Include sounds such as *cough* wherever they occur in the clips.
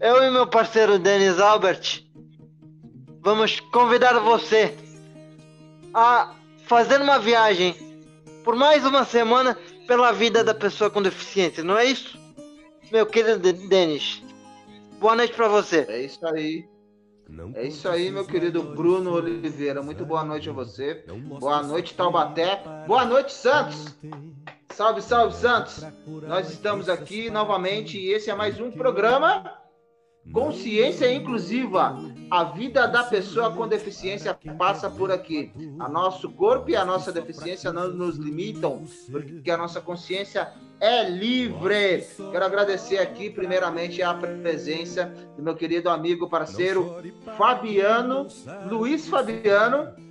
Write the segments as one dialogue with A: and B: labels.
A: eu e meu parceiro Denis Albert vamos convidar você a fazer uma viagem por mais uma semana pela vida da pessoa com deficiência, não é isso? Meu querido Denis. Boa noite para você.
B: É isso aí. É isso aí, meu querido Bruno Oliveira. Muito boa noite a você. Boa noite, Taubaté. Boa noite, Santos. Salve, salve, Santos. Nós estamos aqui novamente e esse é mais um programa Consciência Inclusiva. A vida da pessoa com deficiência passa por aqui. A nosso corpo e a nossa deficiência não nos limitam, porque a nossa consciência é livre. Quero agradecer aqui, primeiramente, a presença do meu querido amigo, parceiro Fabiano, Luiz Fabiano.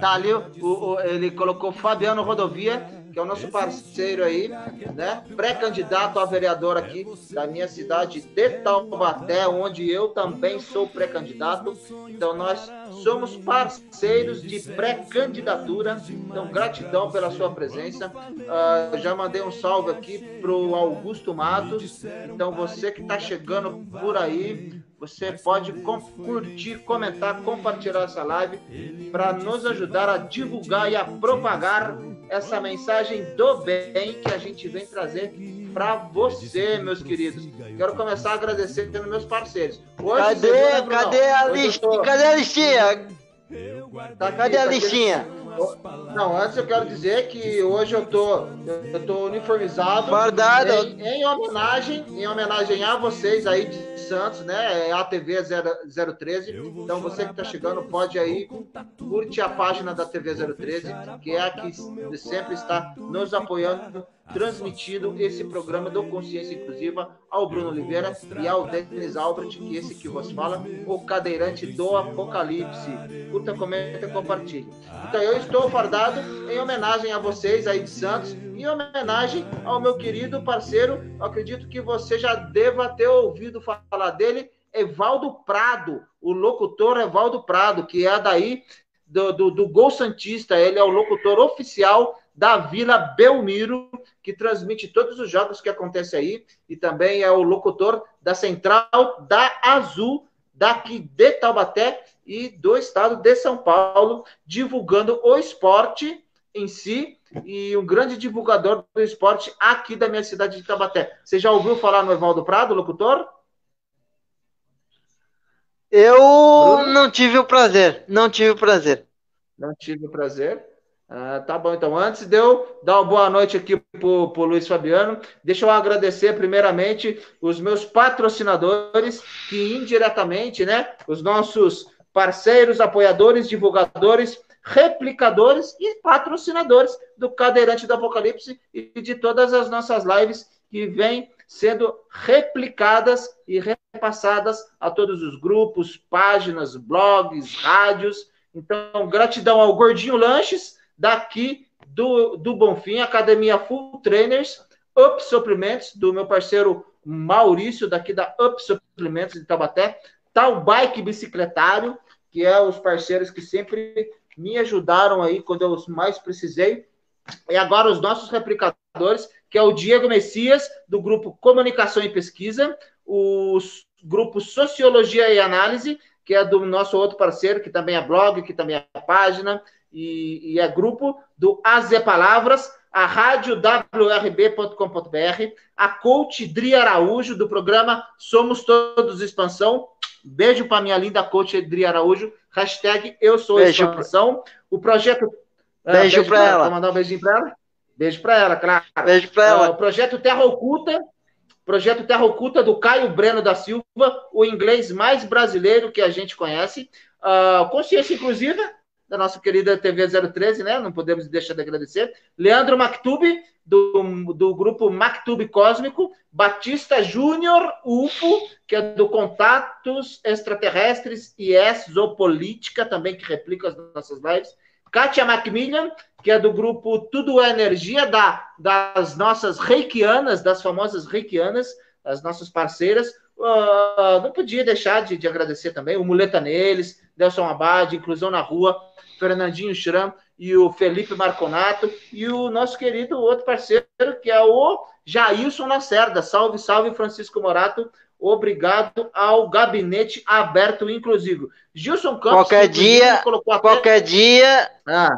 B: Tá ali, o, o, ele colocou Fabiano Rodovia que é o nosso parceiro aí, né? Pré-candidato a vereador aqui da minha cidade de Taubaté, onde eu também sou pré-candidato. Então nós somos parceiros de pré-candidatura. Então gratidão pela sua presença. Uh, já mandei um salve aqui pro Augusto Matos. Então você que está chegando por aí, você pode curtir, comentar, compartilhar essa live para nos ajudar a divulgar e a propagar essa mensagem do bem que a gente vem trazer para você, meus queridos. Quero começar agradecendo meus parceiros.
A: Hoje, cadê, cadê a listinha? Tô... Cadê a listinha? Tá, cadê a listinha?
B: Não, antes eu quero dizer que hoje eu tô, eu tô uniformizado
A: Guardado.
B: Em, em, homenagem, em homenagem a vocês aí de Santos, né? É a TV 013. Então você que está chegando pode aí curte a página da TV 013, que é a que sempre está nos apoiando transmitindo esse programa do Consciência Inclusiva ao Bruno Oliveira e ao Denis Albert, que esse que vos fala, o cadeirante do Apocalipse. Curta, comenta e compartilhe. Então eu estou fardado em homenagem a vocês aí de Santos, em homenagem ao meu querido parceiro, acredito que você já deva ter ouvido falar dele, Evaldo Prado, o locutor Evaldo Prado, que é daí do, do, do Gol Santista, ele é o locutor oficial da Vila Belmiro, que transmite todos os jogos que acontecem aí, e também é o locutor da Central da Azul, daqui de Taubaté e do estado de São Paulo, divulgando o esporte em si e um grande divulgador do esporte aqui da minha cidade de Taubaté. Você já ouviu falar no Evaldo Prado, locutor?
A: Eu Bruno? não tive o prazer, não tive o prazer.
B: Não tive o prazer. Ah, tá bom, então antes de eu dar uma boa noite aqui para o Luiz Fabiano, deixa eu agradecer primeiramente os meus patrocinadores, que indiretamente, né, os nossos parceiros, apoiadores, divulgadores, replicadores e patrocinadores do Cadeirante do Apocalipse e de todas as nossas lives que vêm sendo replicadas e repassadas a todos os grupos, páginas, blogs, rádios. Então, gratidão ao Gordinho Lanches, daqui do, do Bonfim, Academia Full Trainers, Up Suprimentos, do meu parceiro Maurício, daqui da Up Suprimentos de Tabaté, Tal Bike Bicicletário, que é os parceiros que sempre me ajudaram aí quando eu mais precisei. E agora os nossos replicadores, que é o Diego Messias, do grupo Comunicação e Pesquisa, o grupo Sociologia e Análise, que é do nosso outro parceiro, que também é blog, que também é página, e, e é grupo do AZ Palavras, a rádio wrb.com.br, a coach Dri Araújo, do programa Somos Todos Expansão. Beijo para minha linda coach Dri Araújo, hashtag Eu Sou beijo Expansão. Pra... O projeto...
A: Ah, beijo, beijo para ela.
B: Vou mandar um beijinho para ela? Beijo para ela, claro.
A: Beijo para ela.
B: Uh, o projeto Terra Oculta, projeto Terra Oculta do Caio Breno da Silva, o inglês mais brasileiro que a gente conhece. Uh, consciência Inclusiva, da nossa querida TV 013, né? Não podemos deixar de agradecer. Leandro Mactube, do, do grupo Mactube Cósmico. Batista Júnior UFO, que é do Contatos Extraterrestres e Exopolítica, também que replica as nossas lives. Kátia Macmillan, que é do grupo Tudo é Energia, da, das nossas reikianas, das famosas reikianas, as nossas parceiras. Uh, não podia deixar de, de agradecer também o Muleta Neles, Nelson Abad, Inclusão na Rua, Fernandinho Schram e o Felipe Marconato e o nosso querido outro parceiro, que é o Jailson Lacerda. Salve, salve, Francisco Morato. Obrigado ao gabinete aberto inclusivo.
A: Gilson Campos. Qualquer dia, qualquer dia, ah.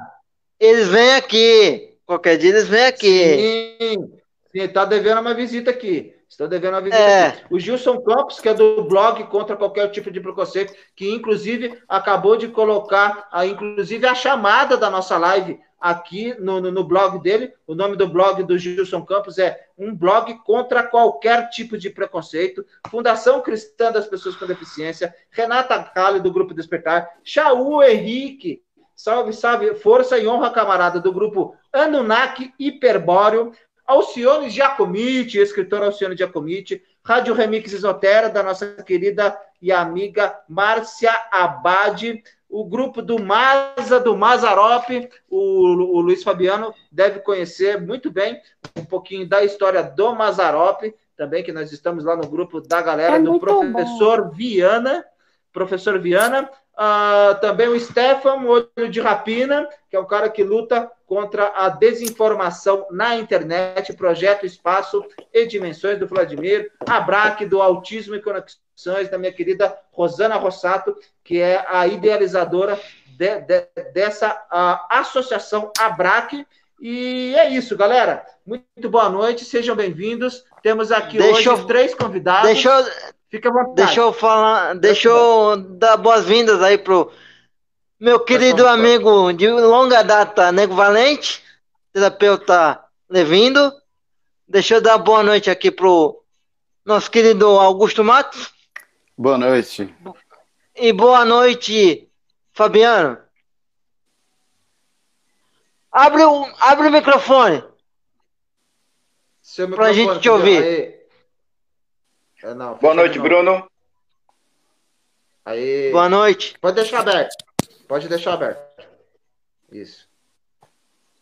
A: eles vêm aqui. Qualquer dia eles vêm aqui.
B: Sim, sim tá devendo uma visita aqui. Estou devendo uma visita é. O Gilson Campos, que é do blog contra qualquer tipo de preconceito, que inclusive acabou de colocar, a, inclusive, a chamada da nossa live aqui no, no, no, blog dele. O nome do blog do Gilson Campos é Um Blog contra Qualquer Tipo de Preconceito. Fundação Cristã das Pessoas com Deficiência. Renata Cali, do Grupo Despertar. Chaú Henrique. Salve, salve. Força e honra, camarada, do grupo Anunnaki Hiperbóreo. Alcione Giacomitti, escritor Alcione Giacomitti, Rádio Remix Isotera, da nossa querida e amiga Márcia Abade, o grupo do Maza, do Mazarop, o, o Luiz Fabiano deve conhecer muito bem um pouquinho da história do Mazarop, também que nós estamos lá no grupo da galera é do professor bom. Viana, professor Viana, Uh, também o Stefan Olho de Rapina, que é o cara que luta contra a desinformação na internet, Projeto Espaço e Dimensões do Vladimir, a BRAC do Autismo e Conexões, da minha querida Rosana Rossato, que é a idealizadora de, de, dessa uh, associação ABRAC. E é isso, galera. Muito boa noite, sejam bem-vindos. Temos aqui deixa hoje eu, três convidados.
A: Deixa eu, Fica à vontade. Deixa eu falar, deixa eu dar boas-vindas aí pro meu querido amigo de longa data, Nego Valente, terapeuta Levindo. Deixa eu dar boa noite aqui pro nosso querido Augusto Matos.
C: Boa noite.
A: E boa noite, Fabiano. Abre o, abre o microfone.
B: Seu microfone pra gente te ouvir. Aí.
C: É, não, Boa noite, Bruno.
B: Aí.
A: Boa noite.
B: Pode deixar aberto. Pode deixar aberto. Isso.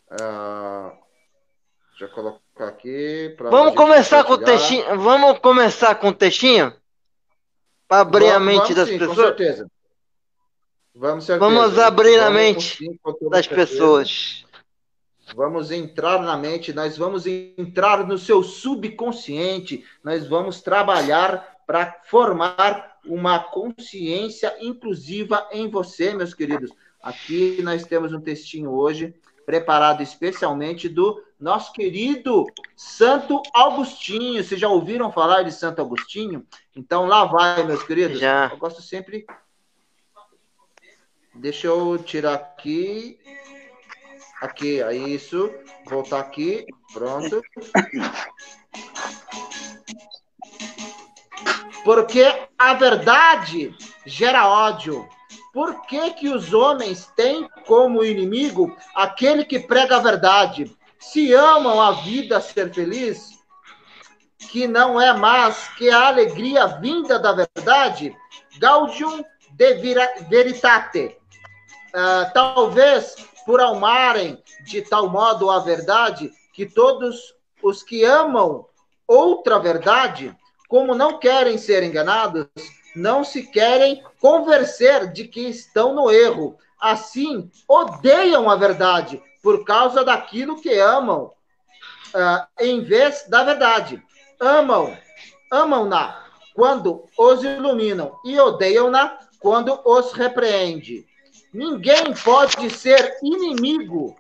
B: Deixa eu colocar aqui.
A: Vamos começar com o textinho. Vamos começar com o textinho? Para abrir vamos, a mente vamos, das sim, pessoas? Com certeza. Vamos, certeza. vamos abrir vamos, a mente das pessoas.
B: Vamos entrar na mente, nós vamos entrar no seu subconsciente, nós vamos trabalhar para formar uma consciência inclusiva em você, meus queridos. Aqui nós temos um textinho hoje preparado especialmente do nosso querido Santo Agostinho. Vocês já ouviram falar de Santo Agostinho? Então lá vai, meus queridos.
A: Já.
B: Eu gosto sempre. Deixa eu tirar aqui. Aqui, é isso. Voltar aqui. Pronto. *laughs* Porque a verdade gera ódio. Por que, que os homens têm como inimigo aquele que prega a verdade? Se amam a vida ser feliz, que não é mais que a alegria vinda da verdade, gaudium de veritate. Uh, talvez por amarem de tal modo a verdade que todos os que amam outra verdade, como não querem ser enganados, não se querem convencer de que estão no erro. Assim, odeiam a verdade por causa daquilo que amam, uh, em vez da verdade. Amam, amam-na quando os iluminam e odeiam-na quando os repreende. Ninguém pode ser inimigo,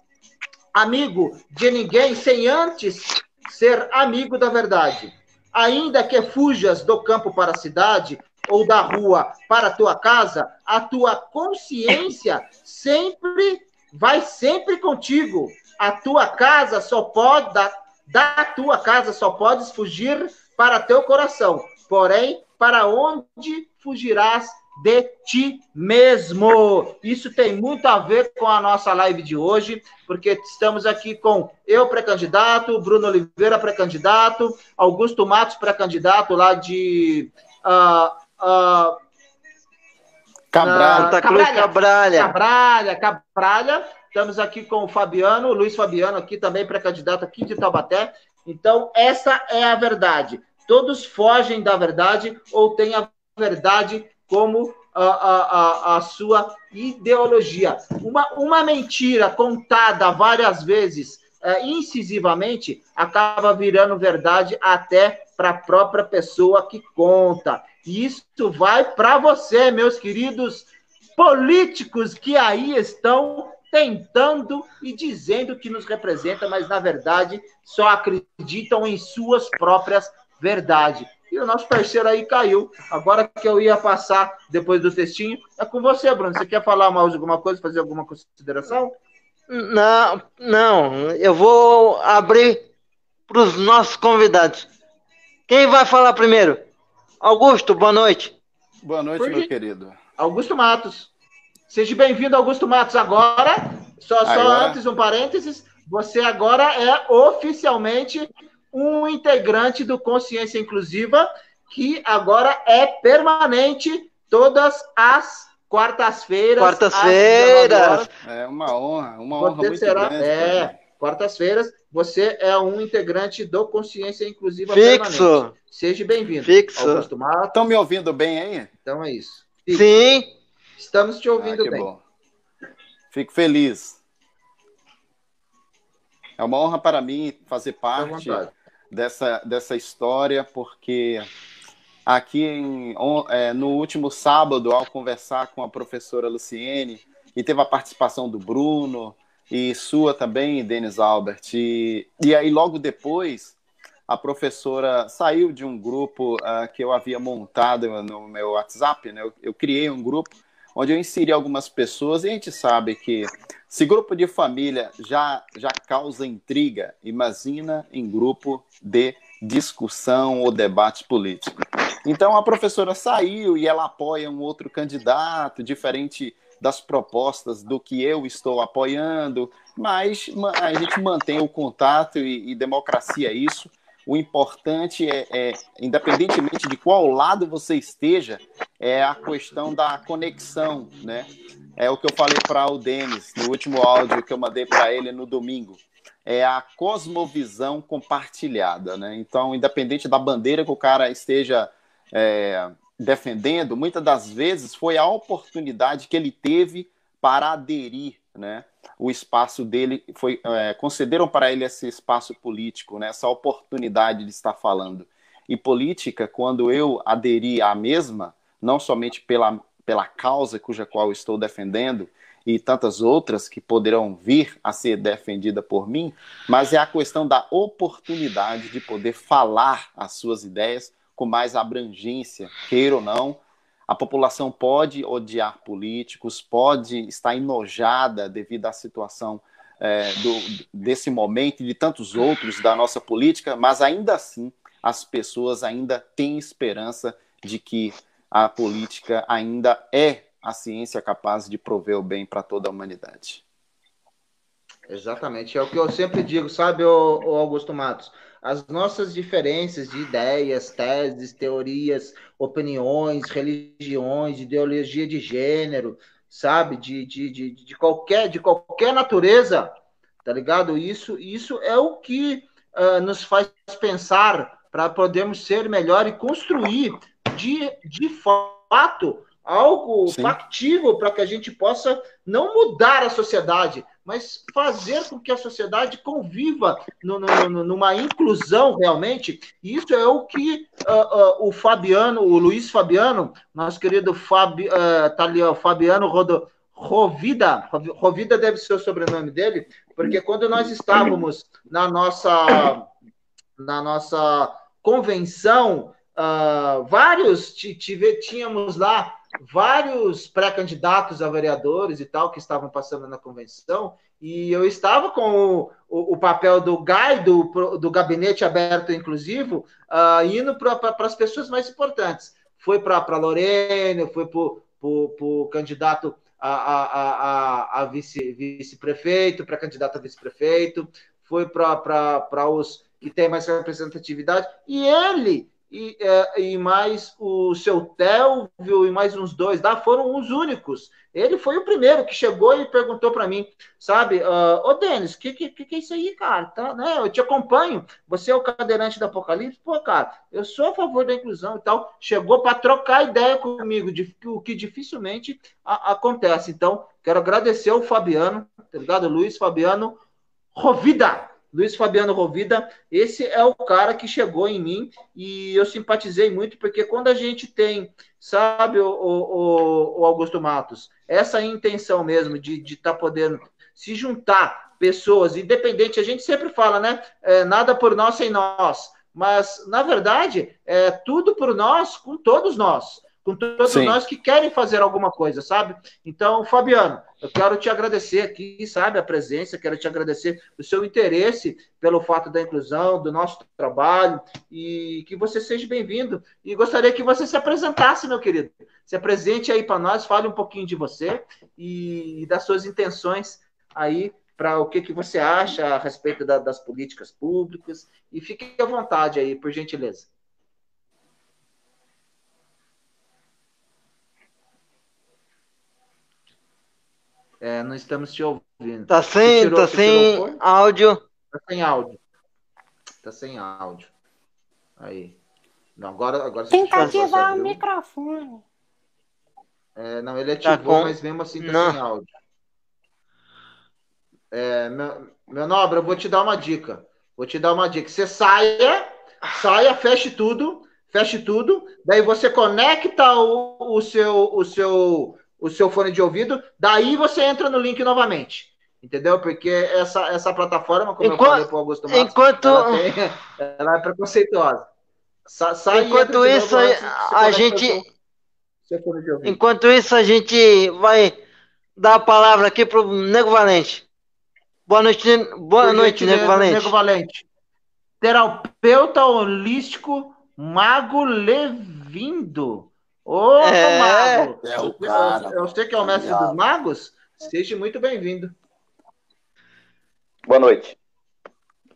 B: amigo de ninguém, sem antes ser amigo da verdade. Ainda que fujas do campo para a cidade ou da rua para a tua casa, a tua consciência sempre vai sempre contigo. A tua casa só pode da, da tua casa só podes fugir para teu coração. Porém, para onde fugirás de ti mesmo. Isso tem muito a ver com a nossa live de hoje, porque estamos aqui com eu pré-candidato, Bruno Oliveira pré-candidato, Augusto Matos pré-candidato lá de uh, uh,
A: Cabralha, uh, Cabralha, Cabralha.
B: Cabralha, Cabralha. Estamos aqui com o Fabiano, o Luiz Fabiano aqui também pré-candidato aqui de Taubaté. Então, essa é a verdade. Todos fogem da verdade ou têm a verdade como a, a, a, sua ideologia. Uma, uma mentira contada várias vezes, uh, incisivamente, acaba virando verdade até para a própria pessoa que conta. E isso vai para você, meus queridos políticos que aí estão tentando e dizendo que nos representa, mas na verdade só acreditam em suas próprias verdades. E o nosso parceiro aí caiu. Agora que eu ia passar depois do textinho, é com você, Bruno. Você quer falar mais alguma coisa, fazer alguma consideração?
A: Não, não. Eu vou abrir para os nossos convidados. Quem vai falar primeiro? Augusto, boa noite.
C: Boa noite, meu querido.
B: Augusto Matos. Seja bem-vindo, Augusto Matos. Agora, só, só antes um parênteses, você agora é oficialmente um integrante do Consciência Inclusiva, que agora é permanente todas as quartas-feiras.
A: Quartas-feiras.
C: É uma honra, uma honra você muito
B: será,
C: grande.
B: É, quartas-feiras, você é um integrante do Consciência Inclusiva
A: Fixo.
B: permanente. Seja bem-vindo.
A: Fixo.
B: Augusto Matos.
C: Estão me ouvindo bem aí?
B: Então é isso.
A: Fixo. Sim.
B: Estamos te ouvindo
C: ah,
B: bem.
C: Bom. Fico feliz. É uma honra para mim fazer parte dessa, dessa história, porque aqui em, é, no último sábado, ao conversar com a professora Luciene, e teve a participação do Bruno, e sua também, Denis Albert, e, e aí logo depois a professora saiu de um grupo uh, que eu havia montado no meu WhatsApp, né? eu, eu criei um grupo onde eu inseri algumas pessoas, e a gente sabe que se grupo de família já, já causa intriga, imagina em grupo de discussão ou debate político. Então a professora saiu e ela apoia um outro candidato, diferente das propostas do que eu estou apoiando, mas a gente mantém o contato e, e democracia é isso. O importante é, é, independentemente de qual lado você esteja, é a questão da conexão, né? É o que eu falei para o Denis no último áudio que eu mandei para ele no domingo. É a cosmovisão compartilhada, né? Então, independente da bandeira que o cara esteja é, defendendo, muitas das vezes foi a oportunidade que ele teve para aderir, né? o espaço dele foi é, concederam para ele esse espaço político, né, essa oportunidade de estar falando. E política, quando eu aderi à mesma, não somente pela, pela causa cuja qual estou defendendo e tantas outras que poderão vir a ser defendida por mim, mas é a questão da oportunidade de poder falar as suas ideias com mais abrangência, queira ou não, a população pode odiar políticos, pode estar enojada devido à situação é, do, desse momento e de tantos outros da nossa política, mas ainda assim as pessoas ainda têm esperança de que a política ainda é a ciência capaz de prover o bem para toda a humanidade.
B: Exatamente, é o que eu sempre digo, sabe, o Augusto Matos? as nossas diferenças de ideias, teses, teorias, opiniões, religiões, ideologia de gênero, sabe, de, de, de, de qualquer de qualquer natureza, tá ligado? Isso isso é o que uh, nos faz pensar para podermos ser melhor e construir de, de fato algo Sim. factível para que a gente possa não mudar a sociedade, mas fazer com que a sociedade conviva no, no, numa inclusão realmente. Isso é o que uh, uh, o Fabiano, o Luiz Fabiano, nosso querido Fabi, uh, tá ali, ó, Fabiano Rodo, Rovida, Rovida deve ser o sobrenome dele, porque quando nós estávamos na nossa, na nossa convenção, uh, vários tive, tínhamos lá vários pré-candidatos a vereadores e tal que estavam passando na convenção, e eu estava com o, o, o papel do GAI, do, do Gabinete Aberto Inclusivo, uh, indo para as pessoas mais importantes. Foi para a Lorena, foi para o candidato a, a, a, a vice-prefeito, vice para candidato a vice-prefeito, foi para os que têm mais representatividade, e ele e, é, e mais o seu Telvio e mais uns dois lá foram os únicos. Ele foi o primeiro que chegou e perguntou para mim, sabe, uh, ô Denis, o que, que, que é isso aí, cara? Tá, né? Eu te acompanho, você é o cadeirante do Apocalipse, pô, cara, eu sou a favor da inclusão e tal. Chegou para trocar ideia comigo, de, o que dificilmente a, acontece. Então, quero agradecer ao Fabiano, tá ligado? Luiz Fabiano Rovida, Luiz Fabiano Rovida, esse é o cara que chegou em mim e eu simpatizei muito, porque quando a gente tem, sabe, o, o, o Augusto Matos, essa intenção mesmo de estar tá podendo se juntar pessoas, independente, a gente sempre fala, né? É, nada por nós sem nós, mas na verdade é tudo por nós com todos nós com todos Sim. nós que querem fazer alguma coisa, sabe? Então, Fabiano, eu quero te agradecer aqui, sabe, a presença, quero te agradecer o seu interesse pelo fato da inclusão, do nosso trabalho, e que você seja bem-vindo. E gostaria que você se apresentasse, meu querido. Se apresente aí para nós, fale um pouquinho de você e das suas intenções aí para o que, que você acha a respeito da, das políticas públicas, e fique à vontade aí, por gentileza. É, não estamos te ouvindo.
A: Tá sem, tirou, tá sem áudio.
B: Tá sem áudio. Tá sem áudio. Aí. Não, agora, agora
D: Tenta ativar o microfone.
B: É, não, ele ativou, tá com... mas mesmo assim tá não. sem áudio. É, meu, meu nobre, eu vou te dar uma dica. Vou te dar uma dica. Você saia, saia, feche tudo, feche tudo, daí você conecta o, o seu, o seu o seu fone de ouvido, daí você entra no link novamente. Entendeu? Porque essa, essa plataforma, como enquanto, eu falei para o Augusto Matos,
A: enquanto...
B: ela, tem, ela é preconceituosa.
A: Sa sai enquanto isso, novo, a, gente. Enquanto isso, a gente vai dar a palavra aqui para o Nego Valente. Boa noite, boa noite, Nego Valente. Nego Valente.
B: Terapeuta holístico Mago Levindo. Ô, é, mago! É o cara. Eu, sei que é o mestre dos magos. Seja muito bem-vindo.
E: Boa noite.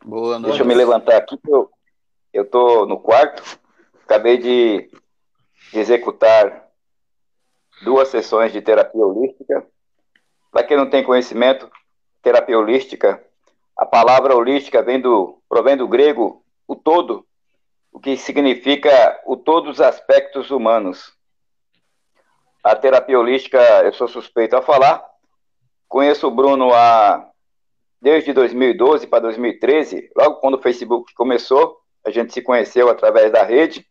C: Boa noite.
E: Deixa eu me levantar aqui, eu, eu tô no quarto. Acabei de executar duas sessões de terapia holística. Para quem não tem conhecimento, terapia holística, a palavra holística vem do, provém do grego o todo, o que significa o todos os aspectos humanos. A terapia holística, eu sou suspeito a falar. Conheço o Bruno há desde 2012 para 2013, logo quando o Facebook começou, a gente se conheceu através da rede.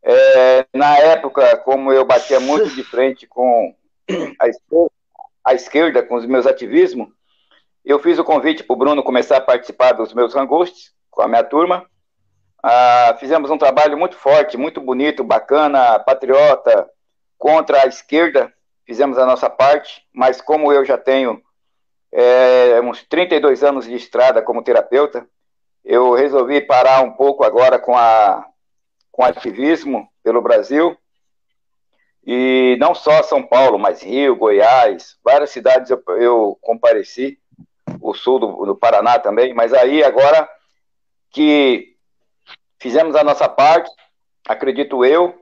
E: É, na época, como eu batia muito de frente com a esquerda, a esquerda com os meus ativismos, eu fiz o convite para o Bruno começar a participar dos meus rangostes com a minha turma. Ah, fizemos um trabalho muito forte, muito bonito, bacana, patriota, contra a esquerda, fizemos a nossa parte, mas como eu já tenho é, uns 32 anos de estrada como terapeuta, eu resolvi parar um pouco agora com, a, com ativismo pelo Brasil, e não só São Paulo, mas Rio, Goiás, várias cidades eu, eu compareci, o sul do, do Paraná também, mas aí agora que fizemos a nossa parte, acredito eu,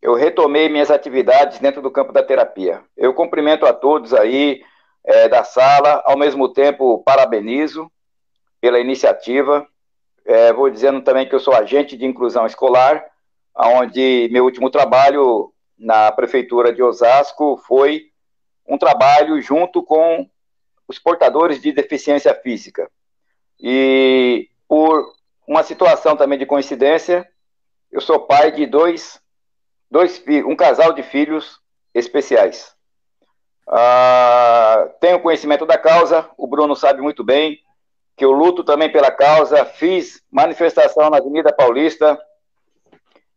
E: eu retomei minhas atividades dentro do campo da terapia. Eu cumprimento a todos aí é, da sala, ao mesmo tempo parabenizo pela iniciativa. É, vou dizendo também que eu sou agente de inclusão escolar, onde meu último trabalho na prefeitura de Osasco foi um trabalho junto com os portadores de deficiência física. E por uma situação também de coincidência, eu sou pai de dois dois um casal de filhos especiais. Ah, tenho conhecimento da causa, o Bruno sabe muito bem que eu luto também pela causa, fiz manifestação na Avenida Paulista,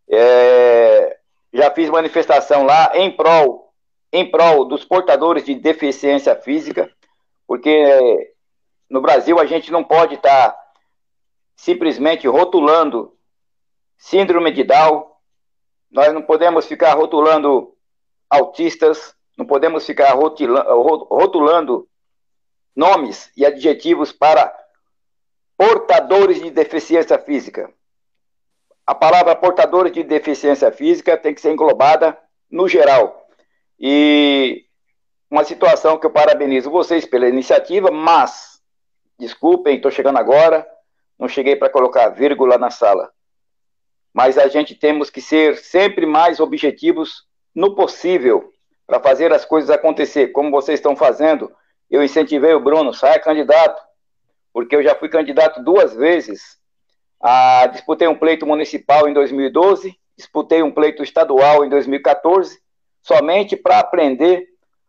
E: é, já fiz manifestação lá em prol, em prol dos portadores de deficiência física, porque no Brasil a gente não pode estar tá simplesmente rotulando síndrome de Down, nós não podemos ficar rotulando autistas, não podemos ficar rotulando nomes e adjetivos para portadores de deficiência física. a palavra portadores de deficiência física tem que ser englobada no geral. E uma situação que eu parabenizo vocês pela iniciativa, mas, desculpem, estou chegando agora, não cheguei para colocar vírgula na sala. Mas a gente temos que ser sempre mais objetivos no possível para fazer as coisas acontecer, como vocês estão fazendo. Eu incentivei o Bruno, saia candidato, porque eu já fui candidato duas vezes. Ah, disputei um pleito municipal em 2012, disputei um pleito estadual em 2014, somente para aprender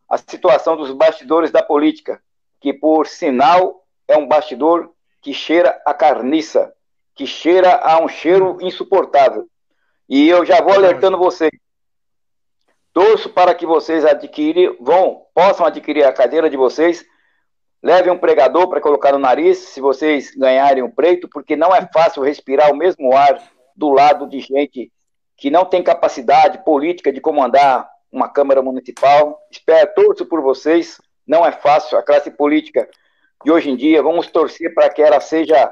E: a situação dos bastidores da política, que por sinal é um bastidor que cheira a carniça, que cheira a um cheiro insuportável. E eu já vou alertando vocês. Torço para que vocês adquirem, vão, possam adquirir a cadeira de vocês. Levem um pregador para colocar no nariz, se vocês ganharem um preto, porque não é fácil respirar o mesmo ar do lado de gente que não tem capacidade política de comandar uma Câmara Municipal. Espero, torço por vocês. Não é fácil. A classe política de hoje em dia, vamos torcer para que ela seja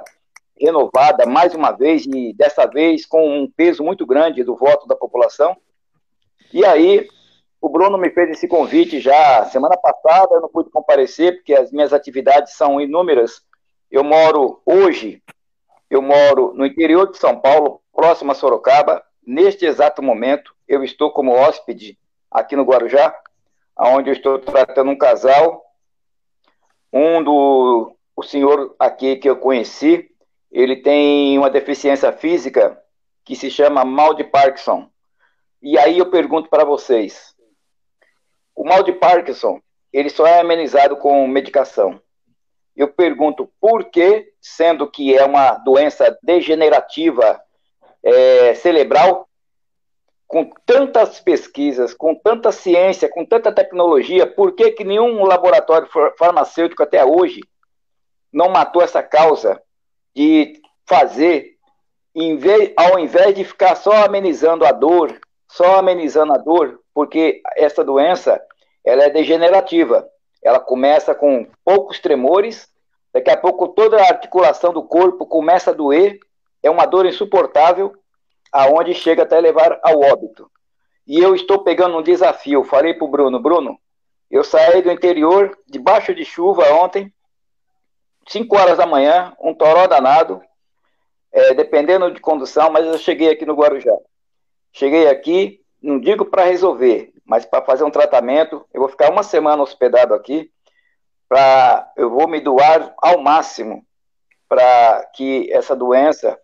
E: renovada mais uma vez e dessa vez com um peso muito grande do voto da população. E aí, o Bruno me fez esse convite já semana passada, eu não pude comparecer porque as minhas atividades são inúmeras. Eu moro hoje, eu moro no interior de São Paulo, próximo a Sorocaba. Neste exato momento, eu estou como hóspede aqui no Guarujá, onde eu estou tratando um casal. Um do o senhor aqui que eu conheci, ele tem uma deficiência física que se chama mal de Parkinson. E aí eu pergunto para vocês, o mal de Parkinson, ele só é amenizado com medicação. Eu pergunto por que, sendo que é uma doença degenerativa é, cerebral, com tantas pesquisas, com tanta ciência, com tanta tecnologia, por que, que nenhum laboratório farmacêutico até hoje não matou essa causa de fazer, ao invés de ficar só amenizando a dor, só amenizando a dor, porque essa doença ela é degenerativa. Ela começa com poucos tremores, daqui a pouco toda a articulação do corpo começa a doer, é uma dor insuportável, aonde chega até levar ao óbito. E eu estou pegando um desafio. Falei para o Bruno, Bruno, eu saí do interior, debaixo de chuva ontem, 5 horas da manhã, um toró danado, é, dependendo de condução, mas eu cheguei aqui no Guarujá. Cheguei aqui, não digo para resolver, mas para fazer um tratamento. Eu vou ficar uma semana hospedado aqui, para eu vou me doar ao máximo para que essa doença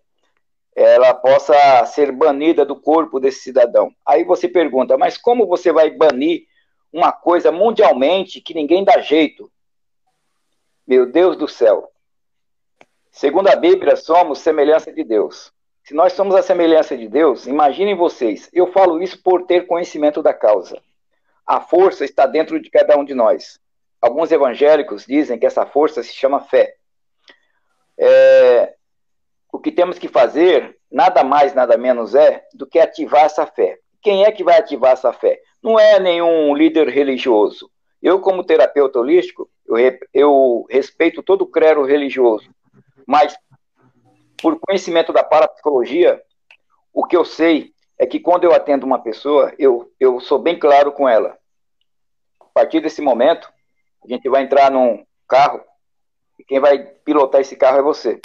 E: ela possa ser banida do corpo desse cidadão. Aí você pergunta, mas como você vai banir uma coisa mundialmente que ninguém dá jeito? Meu Deus do céu. Segundo a Bíblia, somos semelhança de Deus. Se nós somos a semelhança de Deus, imaginem vocês, eu falo isso por ter conhecimento da causa. A força está dentro de cada um de nós. Alguns evangélicos dizem que essa força se chama fé. É, o que temos que fazer, nada mais, nada menos é do que ativar essa fé. Quem é que vai ativar essa fé? Não é nenhum líder religioso. Eu, como terapeuta holístico, eu, eu respeito todo o credo religioso, mas por conhecimento da parapsicologia, o que eu sei é que quando eu atendo uma pessoa, eu, eu sou bem claro com ela. A partir desse momento, a gente vai entrar num carro e quem vai pilotar esse carro é você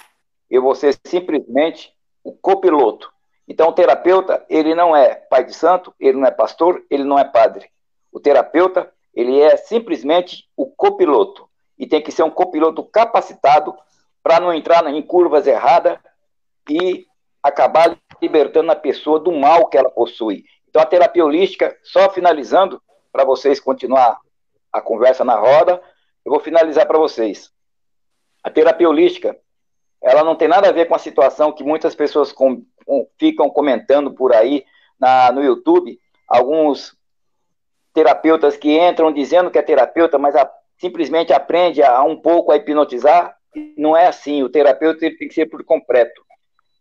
E: eu vou ser simplesmente o copiloto. Então, o terapeuta, ele não é pai de santo, ele não é pastor, ele não é padre. O terapeuta, ele é simplesmente o copiloto. E tem que ser um copiloto capacitado para não entrar em curvas erradas e acabar libertando a pessoa do mal que ela possui. Então, a terapia holística, só finalizando, para vocês continuar a conversa na roda, eu vou finalizar para vocês. A terapia holística, ela não tem nada a ver com a situação que muitas pessoas com, com, ficam comentando por aí na, no YouTube. Alguns terapeutas que entram dizendo que é terapeuta, mas a, simplesmente aprende a, a, um pouco a hipnotizar. Não é assim. O terapeuta tem que ser por completo.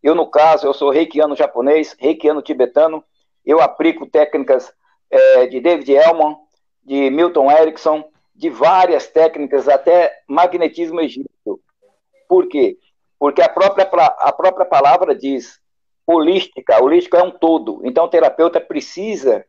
E: Eu, no caso, eu sou reikiano japonês, reikiano tibetano. Eu aplico técnicas é, de David Elman, de Milton Erickson, de várias técnicas, até magnetismo egípcio. Por quê? Porque a própria, a própria palavra diz: holística. Holística é um todo. Então, o terapeuta precisa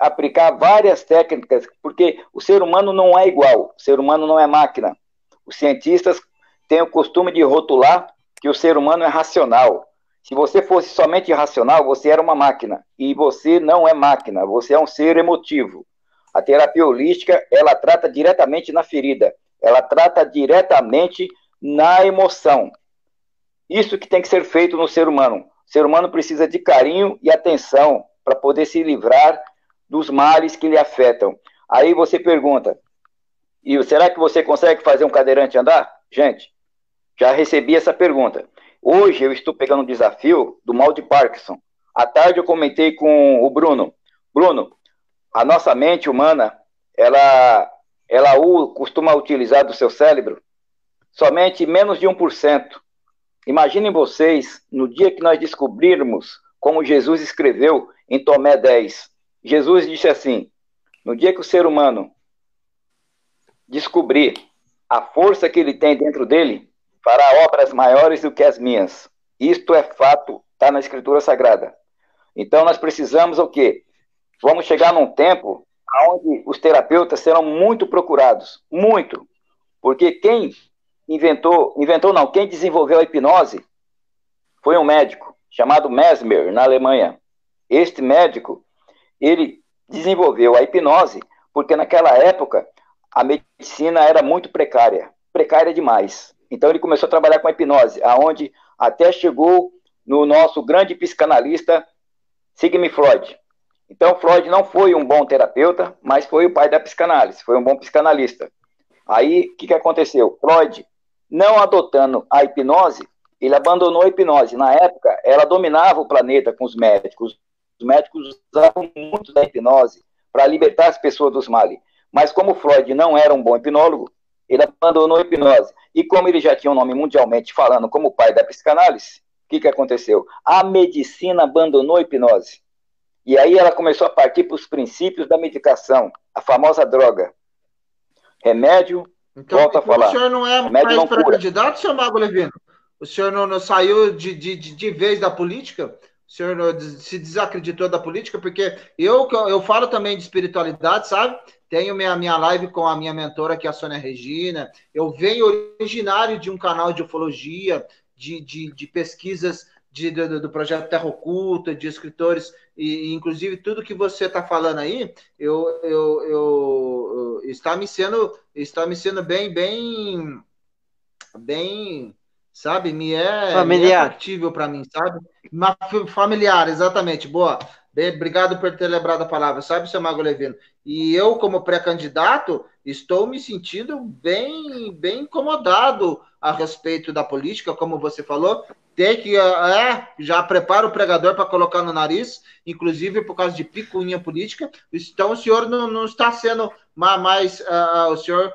E: aplicar várias técnicas, porque o ser humano não é igual. O ser humano não é máquina. Os cientistas têm o costume de rotular que o ser humano é racional. Se você fosse somente racional, você era uma máquina. E você não é máquina, você é um ser emotivo. A terapia holística, ela trata diretamente na ferida. Ela trata diretamente na emoção. Isso que tem que ser feito no ser humano. O ser humano precisa de carinho e atenção para poder se livrar dos males que lhe afetam. Aí você pergunta, e será que você consegue fazer um cadeirante andar? Gente, já recebi essa pergunta. Hoje eu estou pegando um desafio do mal de Parkinson. À tarde eu comentei com o Bruno. Bruno, a nossa mente humana, ela, ela costuma utilizar do seu cérebro somente menos de 1%. Imaginem vocês, no dia que nós descobrirmos, como Jesus escreveu em Tomé 10, Jesus disse assim: no dia que o ser humano descobrir a força que ele tem dentro dele, fará obras maiores do que as minhas. Isto é fato, está na Escritura Sagrada. Então nós precisamos o quê? Vamos chegar num tempo onde os terapeutas serão muito procurados, muito, porque quem inventou, inventou não, quem desenvolveu a hipnose foi um médico chamado Mesmer na Alemanha. Este médico ele desenvolveu a hipnose porque naquela época a medicina era muito precária, precária demais. Então ele começou a trabalhar com a hipnose, aonde até chegou no nosso grande psicanalista Sigmund Freud. Então Freud não foi um bom terapeuta, mas foi o pai da psicanálise, foi um bom psicanalista. Aí o que, que aconteceu? Freud, não adotando a hipnose, ele abandonou a hipnose. Na época, ela dominava o planeta com os médicos. Os médicos usavam muito da hipnose para libertar as pessoas dos males. Mas como Freud não era um bom hipnólogo, ele abandonou a hipnose. E como ele já tinha um nome mundialmente falando como pai da psicanálise, o que, que aconteceu? A medicina abandonou a hipnose. E aí ela começou a partir para os princípios da medicação, a famosa droga. Remédio, então, volta a falar.
B: O senhor não é mais pré-candidato, senhor Mago Levino? O senhor não, não saiu de, de, de vez da política? O senhor se desacreditou da política, porque eu, eu falo também de espiritualidade, sabe? Tenho minha, minha live com a minha mentora, que é a Sônia Regina. Eu venho originário de um canal de ufologia, de, de, de pesquisas de, do, do, projeto Terra Oculta, de escritores, e inclusive tudo que você está falando aí, eu, eu, eu, está me sendo está me sendo bem, bem, bem sabe? Me é,
A: familiar.
B: é para mim, sabe? Familiar, exatamente. Boa. Bem, obrigado por ter lembrado a palavra, sabe, seu Mago Levino? E eu, como pré-candidato, estou me sentindo bem, bem incomodado a respeito da política, como você falou. Tem que, é, já prepara o pregador para colocar no nariz, inclusive por causa de picuinha política. Então, o senhor não, não está sendo mais, uh, o senhor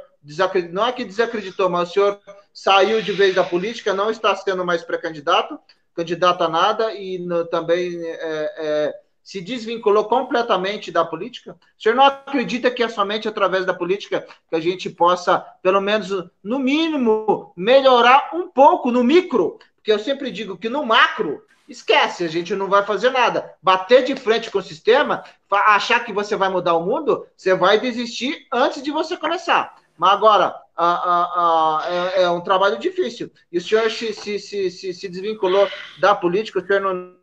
B: não é que desacreditou, mas o senhor saiu de vez da política, não está sendo mais pré-candidato, candidato a nada e no, também é, é, se desvinculou completamente da política? O senhor não acredita que é somente através da política que a gente possa, pelo menos no mínimo, melhorar um pouco no micro? Porque eu sempre digo que no macro esquece, a gente não vai fazer nada. Bater de frente com o sistema, achar que você vai mudar o mundo, você vai desistir antes de você começar. Mas agora, a, a, a, é, é, um trabalho difícil. E o senhor se, se, se, se desvinculou da política, o senhor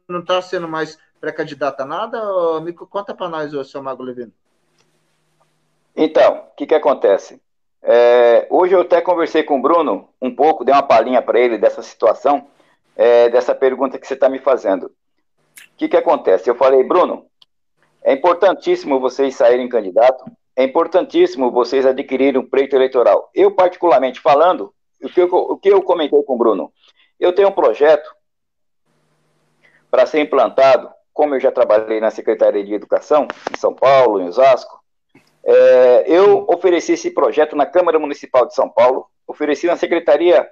B: não está sendo mais pré-candidato a nada? Me conta para nós, o seu Mago Levino.
E: Então, o que, que acontece? É, hoje eu até conversei com o Bruno um pouco, dei uma palhinha para ele dessa situação, é, dessa pergunta que você está me fazendo. O que, que acontece? Eu falei, Bruno, é importantíssimo vocês saírem candidato, é importantíssimo vocês adquirirem um pleito eleitoral. Eu, particularmente falando, o que eu, o que eu comentei com o Bruno, eu tenho um projeto para ser implantado, como eu já trabalhei na Secretaria de Educação, em São Paulo, em Osasco, é, eu ofereci esse projeto na Câmara Municipal de São Paulo, ofereci na Secretaria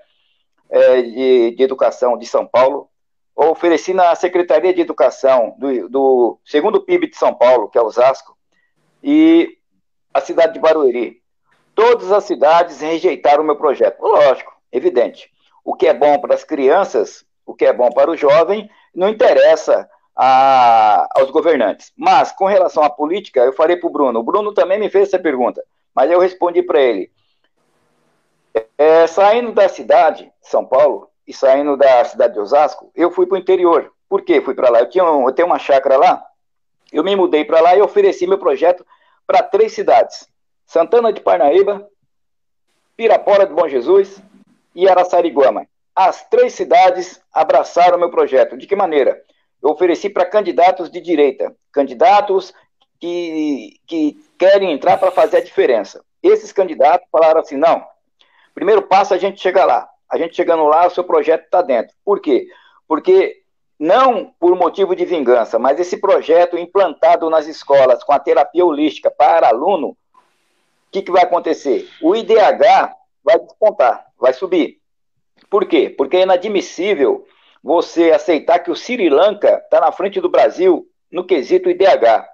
E: é, de, de, Educação de São Paulo, ofereci na Secretaria de Educação do, do segundo PIB de São Paulo, que é Osasco, e a cidade de Barueri. Todas as cidades rejeitaram o meu projeto. Lógico, evidente. O que é bom para as crianças, o que é bom para o jovem, não interessa a, aos governantes. Mas, com relação à política, eu falei para o Bruno. O Bruno também me fez essa pergunta, mas eu respondi para ele. É, saindo da cidade, São Paulo, e saindo da cidade de Osasco, eu fui para o interior. Por que fui para lá? Eu, tinha um, eu tenho uma chácara lá, eu me mudei para lá e ofereci meu projeto para três cidades: Santana de Parnaíba, Pirapora de Bom Jesus e Araçariguama. As três cidades abraçaram meu projeto. De que maneira? Eu ofereci para candidatos de direita, candidatos que, que querem entrar para fazer a diferença. Esses candidatos falaram assim: não, primeiro passo a gente chega lá. A gente chegando lá, o seu projeto está dentro. Por quê? Porque não por motivo de vingança, mas esse projeto implantado nas escolas com a terapia holística para aluno, o que, que vai acontecer? O IDH vai despontar, vai subir. Por quê? Porque é inadmissível você aceitar que o Sri Lanka está na frente do Brasil no quesito IDH.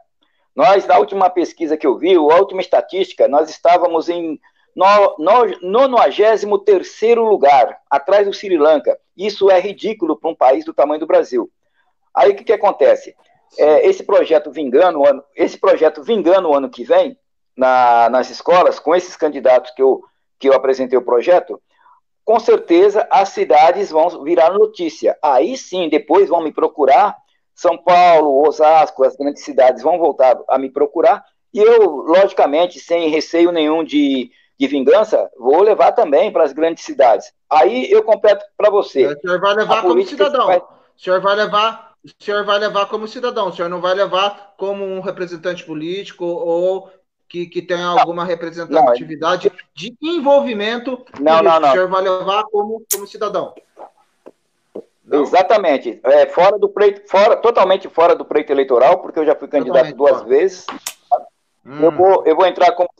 E: Nós, na última pesquisa que eu vi, a última estatística, nós estávamos em no, no 93 lugar, atrás do Sri Lanka. Isso é ridículo para um país do tamanho do Brasil. Aí o que, que acontece? É, esse projeto vingando, ano, esse projeto vingando o ano que vem na, nas escolas, com esses candidatos que eu, que eu apresentei o projeto, com certeza as cidades vão virar notícia. Aí sim, depois vão me procurar, São Paulo, Osasco, as grandes cidades vão voltar a me procurar, e eu, logicamente, sem receio nenhum de, de vingança, vou levar também para as grandes cidades. Aí eu completo para você.
B: O senhor vai levar como cidadão. Vai... O senhor vai levar, o senhor vai levar como cidadão. O senhor não vai levar como um representante político ou que, que tenha alguma representatividade não, de envolvimento.
E: Não, não, não. O
B: senhor vai levar como, como cidadão.
E: Não? Exatamente. É, fora do pleito, fora, totalmente fora do pleito eleitoral, porque eu já fui candidato totalmente duas fora. vezes. Hum. Eu, vou, eu vou entrar como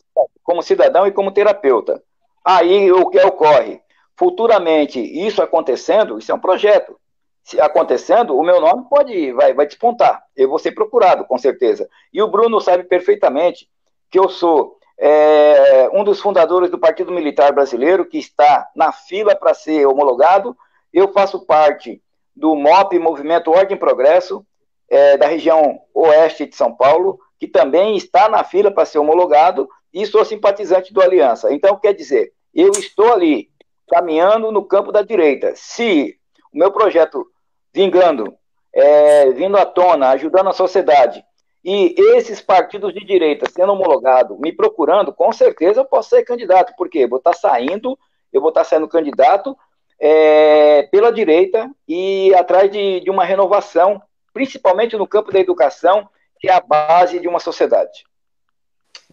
E: como cidadão e como terapeuta. Aí o que ocorre? Futuramente, isso acontecendo, isso é um projeto. Se acontecendo, o meu nome pode vai, vai despontar. Eu vou ser procurado, com certeza. E o Bruno sabe perfeitamente que eu sou é, um dos fundadores do Partido Militar Brasileiro, que está na fila para ser homologado. Eu faço parte do MOP, Movimento Ordem e Progresso, é, da região oeste de São Paulo, que também está na fila para ser homologado, e sou simpatizante do Aliança. Então, quer dizer, eu estou ali caminhando no campo da direita. Se o meu projeto vingando, é, vindo à tona, ajudando a sociedade, e esses partidos de direita sendo homologados, me procurando, com certeza eu posso ser candidato, porque eu vou estar saindo, eu vou estar sendo candidato é, pela direita e atrás de, de uma renovação, principalmente no campo da educação, que é a base de uma sociedade.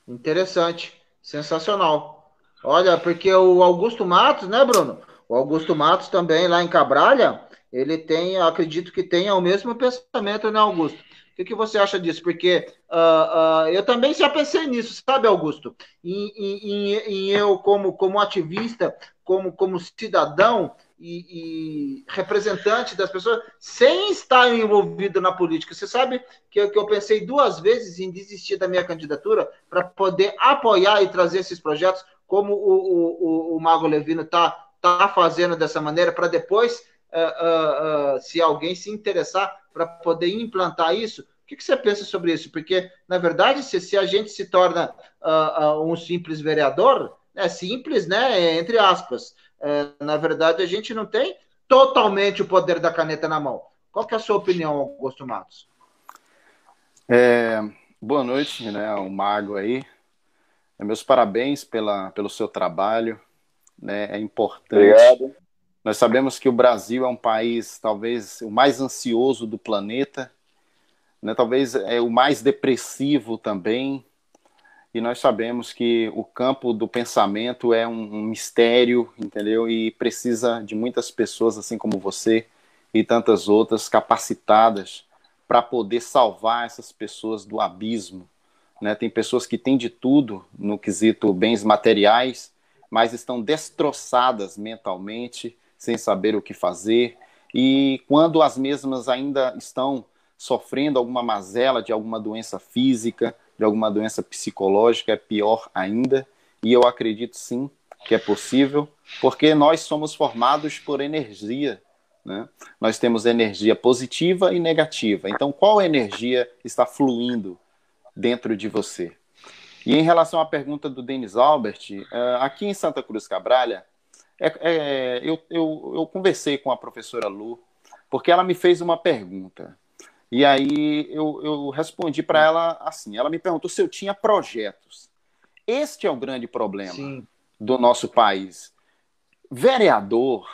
B: Interessante, sensacional. Olha, porque o Augusto Matos, né, Bruno? O Augusto Matos também lá em Cabralha, ele tem, acredito que tenha o mesmo pensamento, né, Augusto? O que, que você acha disso? Porque uh, uh, eu também já pensei nisso, sabe, Augusto? Em, em, em, eu, como, como ativista, como, como cidadão, e, e, representante das pessoas sem estar envolvido na política. Você sabe que eu, que eu pensei duas vezes em desistir da minha candidatura para poder apoiar e trazer esses projetos, como o, o, o Mago Levino está tá fazendo dessa maneira, para depois, uh, uh, uh, se alguém se interessar, para poder implantar isso. O que, que, você pensa sobre isso? Porque, na verdade, se, se a gente se torna um simples vereador, é simples, né? Entre aspas é, na verdade, a gente não tem totalmente o poder da caneta na mão. Qual que é a sua opinião, Augusto Matos?
C: É, boa noite, né, o Mago aí. É, meus parabéns pela, pelo seu trabalho, né, é importante. Obrigado. Nós sabemos que o Brasil é um país, talvez, o mais ansioso do planeta, né, talvez é o mais depressivo também, e nós sabemos que o campo do pensamento é um, um, mistério, entendeu? E precisa de muitas pessoas, assim como você e tantas outras, capacitadas para poder salvar essas pessoas do abismo. Né? Tem pessoas que têm de tudo no quesito bens materiais, mas estão destroçadas mentalmente, sem saber o que fazer. E quando as mesmas ainda estão sofrendo alguma mazela de alguma doença física, de alguma doença psicológica, é pior ainda. E eu acredito sim que é possível, porque nós somos formados por energia. Né? Nós temos energia positiva e negativa. Então, qual energia está fluindo dentro de você? E em relação à pergunta do Denis Albert, uh, aqui em Santa Cruz Cabralha, é, é, eu, eu, eu conversei com a professora Lu, porque ela me fez uma pergunta. E aí eu, eu respondi para ela assim: ela me perguntou se eu tinha projetos. Este é o grande problema Sim. do nosso país. Vereador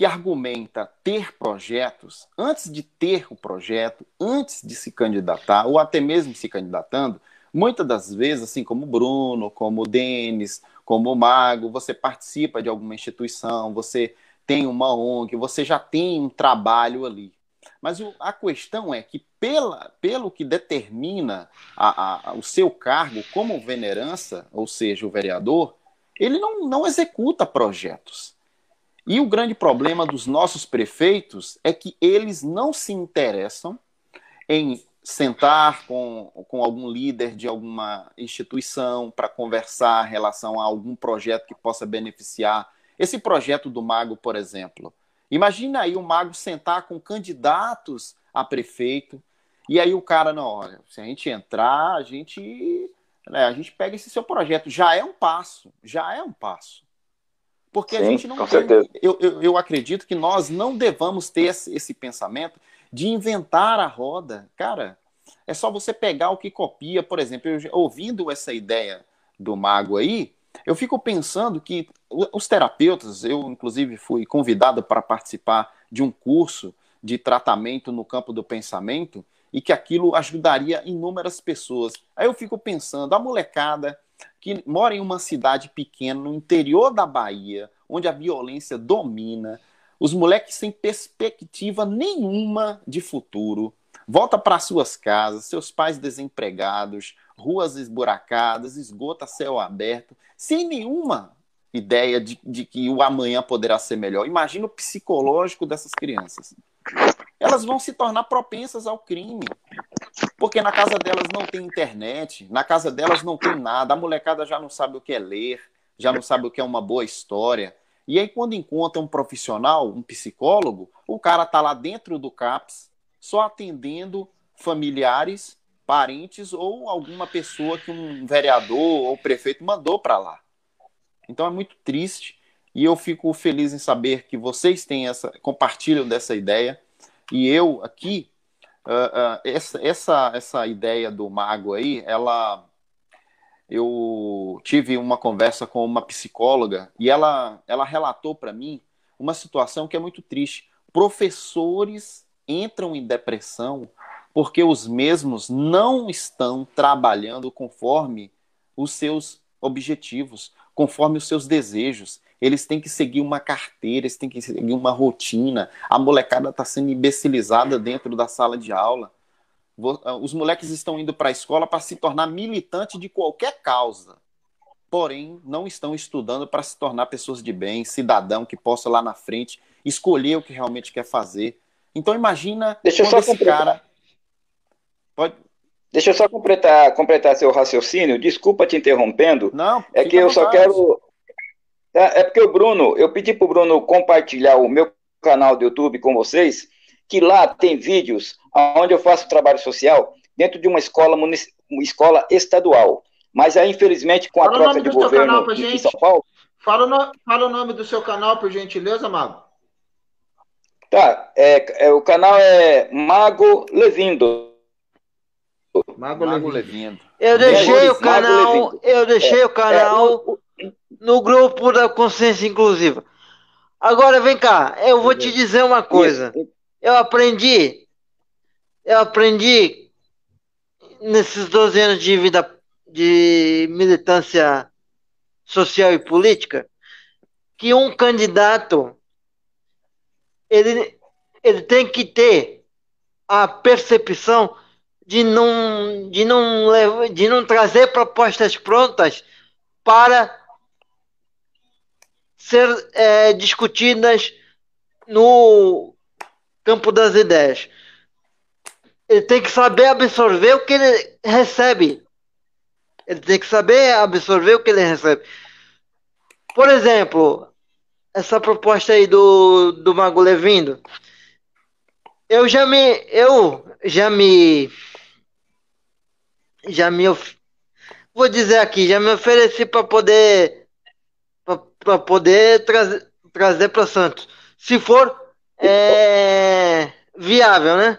C: que argumenta ter projetos, antes de ter o projeto, antes de se candidatar, ou até mesmo se candidatando, muitas das vezes, assim como o Bruno, como o Denis, como o Mago, você participa de alguma instituição, você tem uma ONG, você já tem um trabalho ali. Mas o, a questão é que, pela, pelo que determina a, a, o seu cargo como venerança, ou seja, o vereador, ele não, não executa projetos. E o grande problema dos nossos prefeitos é que eles não se interessam em sentar com, com algum líder de alguma instituição para conversar em relação a algum projeto que possa beneficiar. Esse projeto do Mago, por exemplo, Imagina aí o Mago sentar com candidatos a prefeito, e aí o cara, não, olha, se a gente entrar, a gente, né, a gente pega esse seu projeto. Já é um passo, já é um passo. Porque Sim, a gente não com tem, certeza. Eu, eu, eu, acredito que nós não devamos ter esse, esse pensamento de inventar a roda. Cara, é só você pegar o que copia, por exemplo, eu, ouvindo essa ideia do mago aí, eu fico pensando que os terapeutas, eu inclusive fui convidado para participar de um curso de tratamento no campo do pensamento e que aquilo ajudaria inúmeras pessoas. Aí eu fico pensando, a molecada que mora em uma cidade pequena no interior da Bahia, onde a violência domina, os moleques sem perspectiva nenhuma de futuro, volta para suas casas, seus pais desempregados, ruas esburacadas, esgota céu aberto, sem nenhuma ideia de, de que o amanhã poderá ser melhor. Imagina o psicológico dessas crianças. Elas vão se tornar propensas ao crime. Porque na casa delas não tem internet, na casa delas não tem nada, a molecada já não sabe o que é ler, já não sabe o que é uma boa história. E aí, quando encontra um profissional, um psicólogo, o cara tá lá dentro do CAPS, só atendendo familiares parentes ou alguma pessoa que um vereador ou prefeito mandou para lá. Então é muito triste e eu fico feliz em saber que vocês têm essa compartilham dessa ideia e eu aqui uh, uh, essa, essa essa ideia do mago aí ela eu tive uma conversa com uma psicóloga e ela ela relatou para mim uma situação que é muito triste professores entram em depressão porque os mesmos não estão trabalhando conforme os seus objetivos, conforme os seus desejos. Eles têm que seguir uma carteira, eles têm que seguir uma rotina. A molecada está sendo imbecilizada dentro da sala de aula. Ah, os moleques estão indo para a escola para se tornar militante de qualquer causa. Porém, não estão estudando para se tornar pessoas de bem, cidadão que possa lá na frente escolher o que realmente quer fazer. Então imagina
E: Deixa quando esse cara Pode. Deixa eu só completar, completar seu raciocínio. Desculpa te interrompendo.
C: Não,
E: é que eu só quero. É, é porque o Bruno, eu pedi para o Bruno compartilhar o meu canal do YouTube com vocês, que lá tem vídeos onde eu faço trabalho social dentro de uma escola, munic... uma escola estadual. Mas aí, infelizmente, com a Fala troca de governo em São Paulo.
B: Fala o, no... Fala o nome do seu canal, por gentileza, Mago.
E: Tá, é, é, o canal é Mago Levindo.
C: Mago, Mago Levindo.
A: Eu deixei o canal, eu deixei é, o canal é, no grupo da consciência inclusiva. Agora vem cá, eu vou te dizer uma coisa. Eu aprendi, eu aprendi nesses 12 anos de vida de militância social e política que um candidato ele, ele tem que ter a percepção de não, de não, de não trazer propostas prontas para ser é, discutidas no campo das ideias. Ele tem que saber absorver o que ele recebe. Ele tem que saber absorver o que ele recebe. Por exemplo, essa proposta aí do, do Magulé vindo. Eu já me. Eu já me. Já me. Vou dizer aqui, já me ofereci para poder. para poder trazer, trazer para Santos. Se for é, viável, né?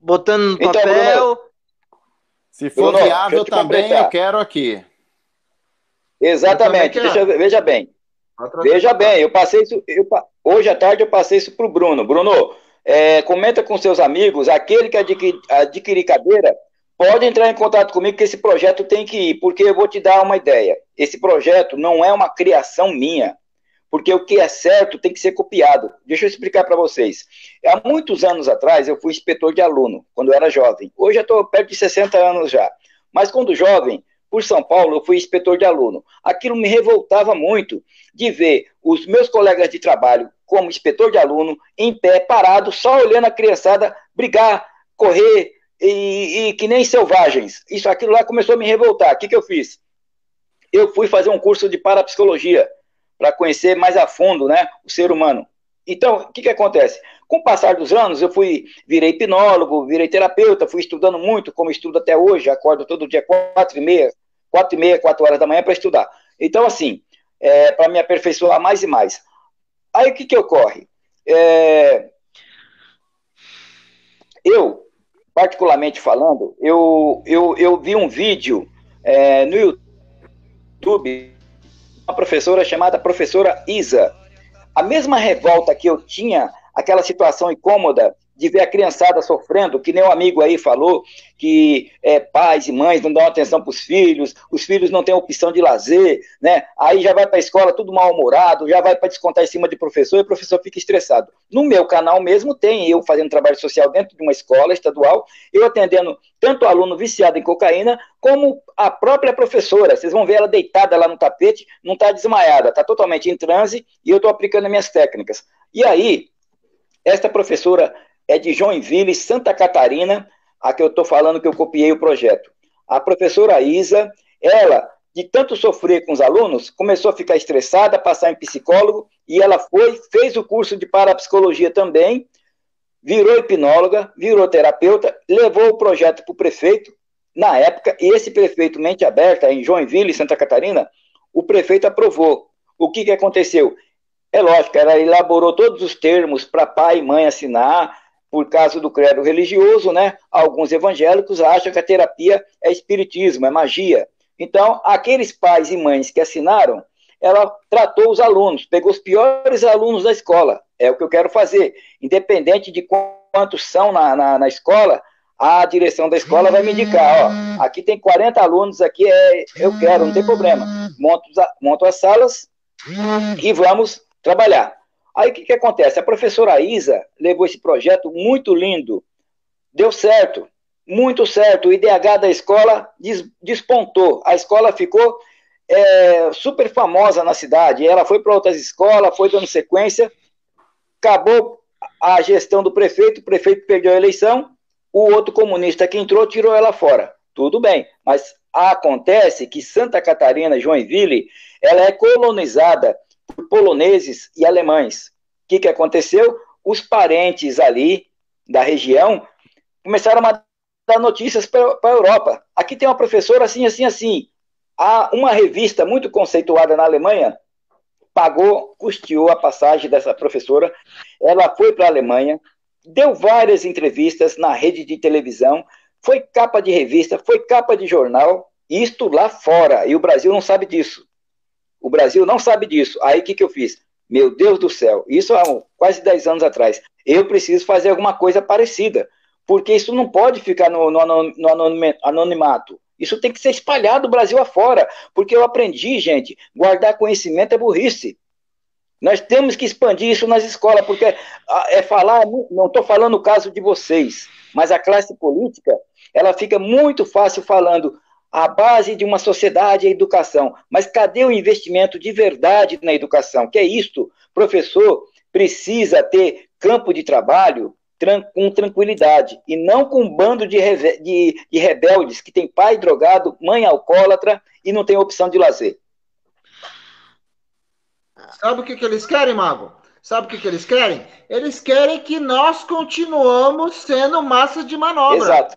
A: Botando no então, papel. Bruno,
C: se for Bruno, viável eu também, eu quero aqui.
E: Exatamente. Eu Deixa, veja bem. Veja bem, eu passei isso. Eu, hoje à tarde eu passei isso para o Bruno. Bruno, é, comenta com seus amigos. Aquele que adquirir, adquirir cadeira pode entrar em contato comigo que esse projeto tem que ir, porque eu vou te dar uma ideia. Esse projeto não é uma criação minha, porque o que é certo tem que ser copiado. Deixa eu explicar para vocês. Há muitos anos atrás eu fui inspetor de aluno, quando eu era jovem. Hoje eu estou perto de 60 anos já. Mas quando jovem, por São Paulo, eu fui inspetor de aluno. Aquilo me revoltava muito de ver os meus colegas de trabalho, como inspetor de aluno, em pé, parado, só olhando a criançada brigar, correr, e, e que nem selvagens. Isso, aquilo lá começou a me revoltar. O que, que eu fiz? Eu fui fazer um curso de parapsicologia para conhecer mais a fundo né, o ser humano. Então, o que, que acontece? Com o passar dos anos, eu fui, virei hipnólogo, virei terapeuta, fui estudando muito, como estudo até hoje, acordo todo dia quatro e meia, quatro e meia, quatro horas da manhã para estudar. Então, assim, é, para me aperfeiçoar mais e mais. Aí o que, que ocorre? É, eu, particularmente falando, eu, eu, eu vi um vídeo é, no YouTube, uma professora chamada professora Isa. A mesma revolta que eu tinha aquela situação incômoda de ver a criançada sofrendo, que nem um amigo aí falou, que é, pais e mães não dão atenção para os filhos, os filhos não têm opção de lazer, né? Aí já vai para a escola tudo mal-humorado, já vai para descontar em cima de professor e o professor fica estressado. No meu canal mesmo tem eu fazendo trabalho social dentro de uma escola estadual, eu atendendo tanto aluno viciado em cocaína, como a própria professora. Vocês vão ver ela deitada lá no tapete, não está desmaiada, está totalmente em transe e eu estou aplicando as minhas técnicas. E aí, esta professora é de Joinville, Santa Catarina, a que eu estou falando que eu copiei o projeto. A professora Isa, ela, de tanto sofrer com os alunos, começou a ficar estressada, passar em psicólogo, e ela foi, fez o curso de parapsicologia também, virou hipnóloga, virou terapeuta, levou o projeto para o prefeito, na época, e esse prefeito Mente Aberta, em Joinville, Santa Catarina, o prefeito aprovou. O que, que aconteceu? É lógico, ela elaborou todos os termos para pai e mãe assinar, por causa do credo religioso, né? Alguns evangélicos acham que a terapia é espiritismo, é magia. Então, aqueles pais e mães que assinaram, ela tratou os alunos, pegou os piores alunos da escola. É o que eu quero fazer. Independente de quantos são na, na, na escola, a direção da escola vai me indicar, ó, aqui tem 40 alunos, aqui é, eu quero, não tem problema. Monto, monto as salas e vamos trabalhar. Aí o que, que acontece? A professora Isa levou esse projeto muito lindo, deu certo, muito certo. O IDH da escola des, despontou. A escola ficou é, super famosa na cidade. Ela foi para outras escolas, foi dando sequência. Acabou a gestão do prefeito, o prefeito perdeu a eleição. O outro comunista que entrou tirou ela fora. Tudo bem, mas acontece que Santa Catarina, Joinville, ela é colonizada poloneses e alemães. O que, que aconteceu? Os parentes ali da região começaram a dar notícias para a Europa. Aqui tem uma professora assim, assim, assim. Há uma revista muito conceituada na Alemanha pagou, custeou a passagem dessa professora. Ela foi para a Alemanha, deu várias entrevistas na rede de televisão, foi capa de revista, foi capa de jornal, isto lá fora. E o Brasil não sabe disso. O Brasil não sabe disso. Aí o que, que eu fiz? Meu Deus do céu, isso há quase 10 anos atrás. Eu preciso fazer alguma coisa parecida, porque isso não pode ficar no, no, no anonimato. Isso tem que ser espalhado Brasil afora, porque eu aprendi, gente, guardar conhecimento é burrice. Nós temos que expandir isso nas escolas, porque é falar, não estou falando o caso de vocês, mas a classe política, ela fica muito fácil falando, a base de uma sociedade é a educação. Mas cadê o investimento de verdade na educação? Que é isto? Professor precisa ter campo de trabalho com tranquilidade e não com um bando de, de, de rebeldes que tem pai drogado, mãe alcoólatra e não tem opção de lazer.
B: Sabe o que, que eles querem, Mago? Sabe o que, que eles querem? Eles querem que nós continuamos sendo massa de manobra. Exato.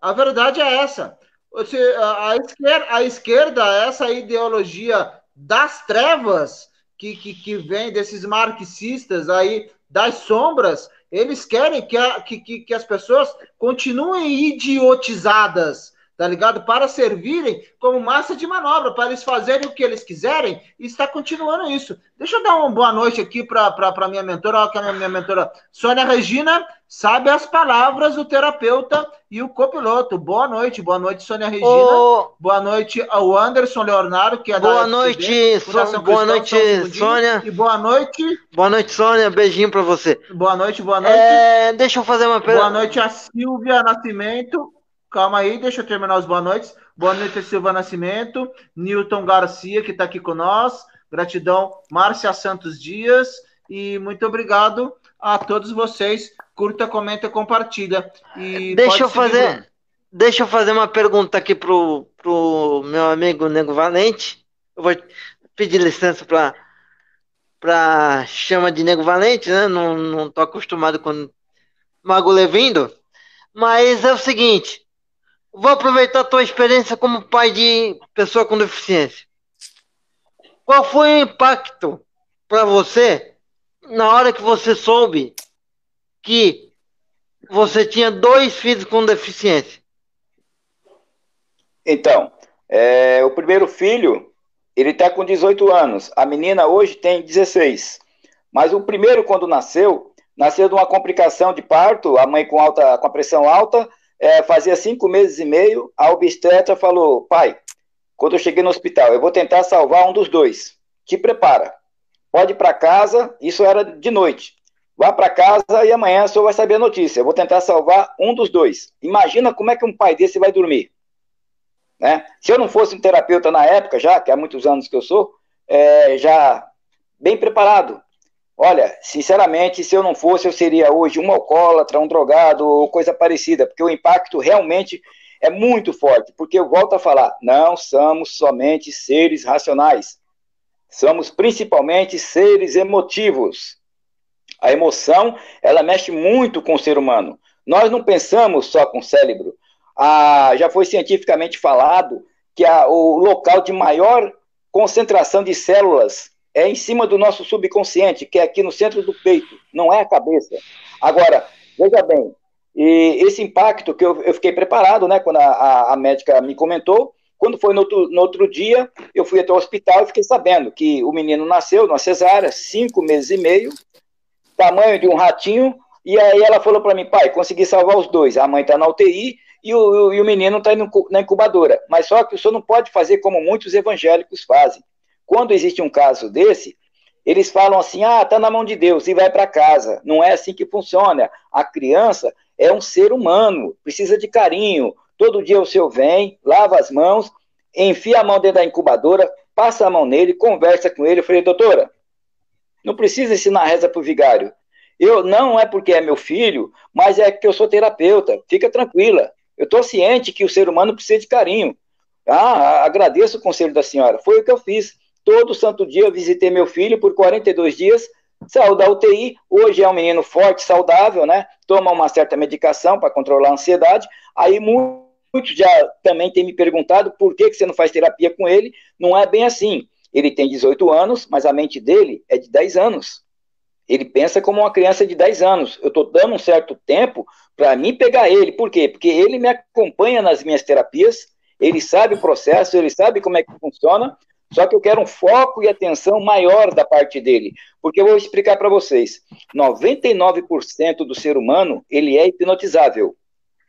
B: A verdade é essa. A esquerda, a esquerda, essa ideologia das trevas que, que, que vem desses marxistas aí das sombras, eles querem que, a, que, que, as pessoas continuem idiotizadas, tá ligado? Para servirem como massa de manobra, para eles fazerem o que eles quiserem, e está continuando isso. Deixa eu dar uma boa noite aqui para a minha mentora, que a minha mentora Sônia Regina sabe as palavras do terapeuta e o copiloto. Boa noite, boa noite, Sônia Regina. Oh. Boa noite ao Anderson Leonardo, que é
A: boa da noite, so, Boa noite, Sônia.
B: E boa noite.
A: Boa noite, Sônia. Beijinho para você.
B: Boa noite, boa noite.
A: É, deixa eu fazer uma
B: pergunta. Boa noite a Silvia Nascimento. Calma aí, deixa eu terminar os boa noites. Boa noite, Silva Nascimento, Newton Garcia, que está aqui com nós. Gratidão, Márcia Santos Dias. E muito obrigado a todos vocês. Curta, comenta, compartilha. E
A: deixa eu fazer. Deixa eu fazer uma pergunta aqui pro, pro meu amigo Nego Valente. Eu vou pedir licença para para chama de Nego Valente, né? Não, não tô acostumado com Mago Levindo. Mas é o seguinte, Vou aproveitar a tua experiência como pai de pessoa com deficiência. Qual foi o impacto para você na hora que você soube que você tinha dois filhos com deficiência?
E: Então, é, o primeiro filho, ele está com 18 anos. A menina hoje tem 16. Mas o primeiro, quando nasceu, nasceu de uma complicação de parto, a mãe com, alta, com a pressão alta, é, fazia cinco meses e meio, a obstetra falou, pai, quando eu cheguei no hospital, eu vou tentar salvar um dos dois. Te prepara. Pode ir para casa, isso era de noite. Vá para casa e amanhã o senhor vai saber a notícia. Eu vou tentar salvar um dos dois. Imagina como é que um pai desse vai dormir. Né? Se eu não fosse um terapeuta na época, já, que há muitos anos que eu sou, é, já bem preparado, Olha, sinceramente, se eu não fosse, eu seria hoje um alcoólatra, um drogado ou coisa parecida, porque o impacto realmente é muito forte. Porque eu volto a falar, não somos somente seres racionais, somos principalmente seres emotivos. A emoção, ela mexe muito com o ser humano. Nós não pensamos só com o cérebro. Ah, já foi cientificamente falado que a, o local de maior concentração de células é em cima do nosso subconsciente, que é aqui no centro do peito, não é a cabeça. Agora, veja bem, esse impacto que eu, eu fiquei preparado, né, quando a, a, a, médica me comentou, quando foi no outro, no outro dia, eu fui até o hospital e fiquei sabendo que o menino nasceu numa cesárea, cinco meses e meio, tamanho de um ratinho, e aí ela falou para mim, pai, consegui salvar os dois, a mãe está na UTI e o, e o menino está na incubadora, mas só que o senhor não pode fazer como muitos evangélicos fazem, quando existe um caso desse, eles falam assim: ah, está na mão de Deus e vai para casa. Não é assim que funciona. A criança é um ser humano, precisa de carinho. Todo dia o seu vem, lava as mãos, enfia a mão dentro da incubadora, passa a mão nele, conversa com ele. Eu falei, doutora, não precisa ensinar reza para o vigário. Eu não é porque é meu filho, mas é que eu sou terapeuta. Fica tranquila. Eu estou ciente que o ser humano precisa de carinho. Ah, agradeço o conselho da senhora. Foi o que eu fiz. Todo santo dia eu visitei meu filho por 42 dias, saiu da UTI, hoje é um menino forte, saudável, né? Toma uma certa medicação para controlar a ansiedade. Aí muitos já também têm me perguntado por que, que você não faz terapia com ele. Não é bem assim. Ele tem 18 anos, mas a mente dele é de 10 anos. Ele pensa como uma criança de 10 anos. Eu estou dando um certo tempo para mim pegar ele. Por quê? Porque ele me acompanha nas minhas terapias, ele sabe o processo, ele sabe como é que funciona, só que eu quero um foco e atenção maior da parte dele, porque eu vou explicar para vocês. 99% do ser humano, ele é hipnotizável.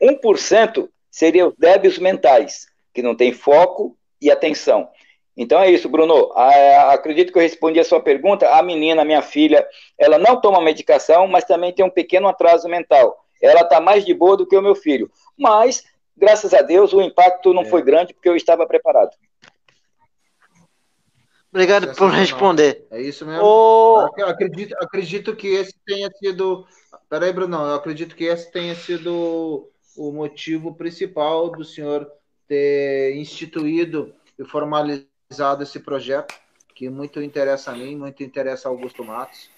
E: 1% seria os débeis mentais, que não tem foco e atenção. Então é isso, Bruno. Acredito que eu respondi a sua pergunta. A menina, minha filha, ela não toma medicação, mas também tem um pequeno atraso mental. Ela está mais de boa do que o meu filho. Mas, graças a Deus, o impacto não é. foi grande porque eu estava preparado.
A: Obrigado por responder.
B: É isso mesmo. O... Acredito, acredito que esse tenha sido. Peraí, Bruno, eu acredito que esse tenha sido o motivo principal do senhor ter instituído e formalizado esse projeto, que muito interessa a mim, muito interessa a Augusto Matos,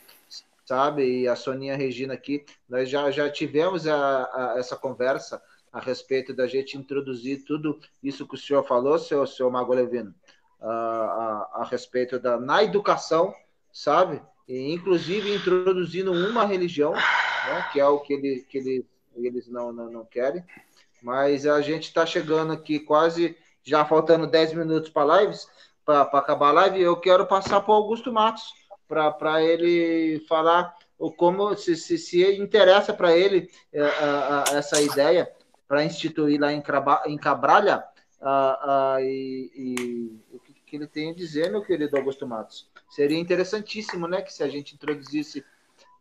B: sabe? E a Soninha Regina aqui, nós já, já tivemos a, a, essa conversa a respeito da gente introduzir tudo isso que o senhor falou, seu, seu Mago Levino, a, a, a respeito da na educação, sabe? E, inclusive introduzindo uma religião, né, que é o que, ele, que ele, eles não, não, não querem. Mas a gente está chegando aqui quase, já faltando 10 minutos para lives, para acabar a live. Eu quero passar para o Augusto Matos, para ele falar o como se, se, se interessa para ele uh, uh, essa ideia para instituir lá em, em Cabralha uh, e, e, que, ele tem a dizer, meu querido Augusto Matos. Seria interessantíssimo, né, que se a gente introduzisse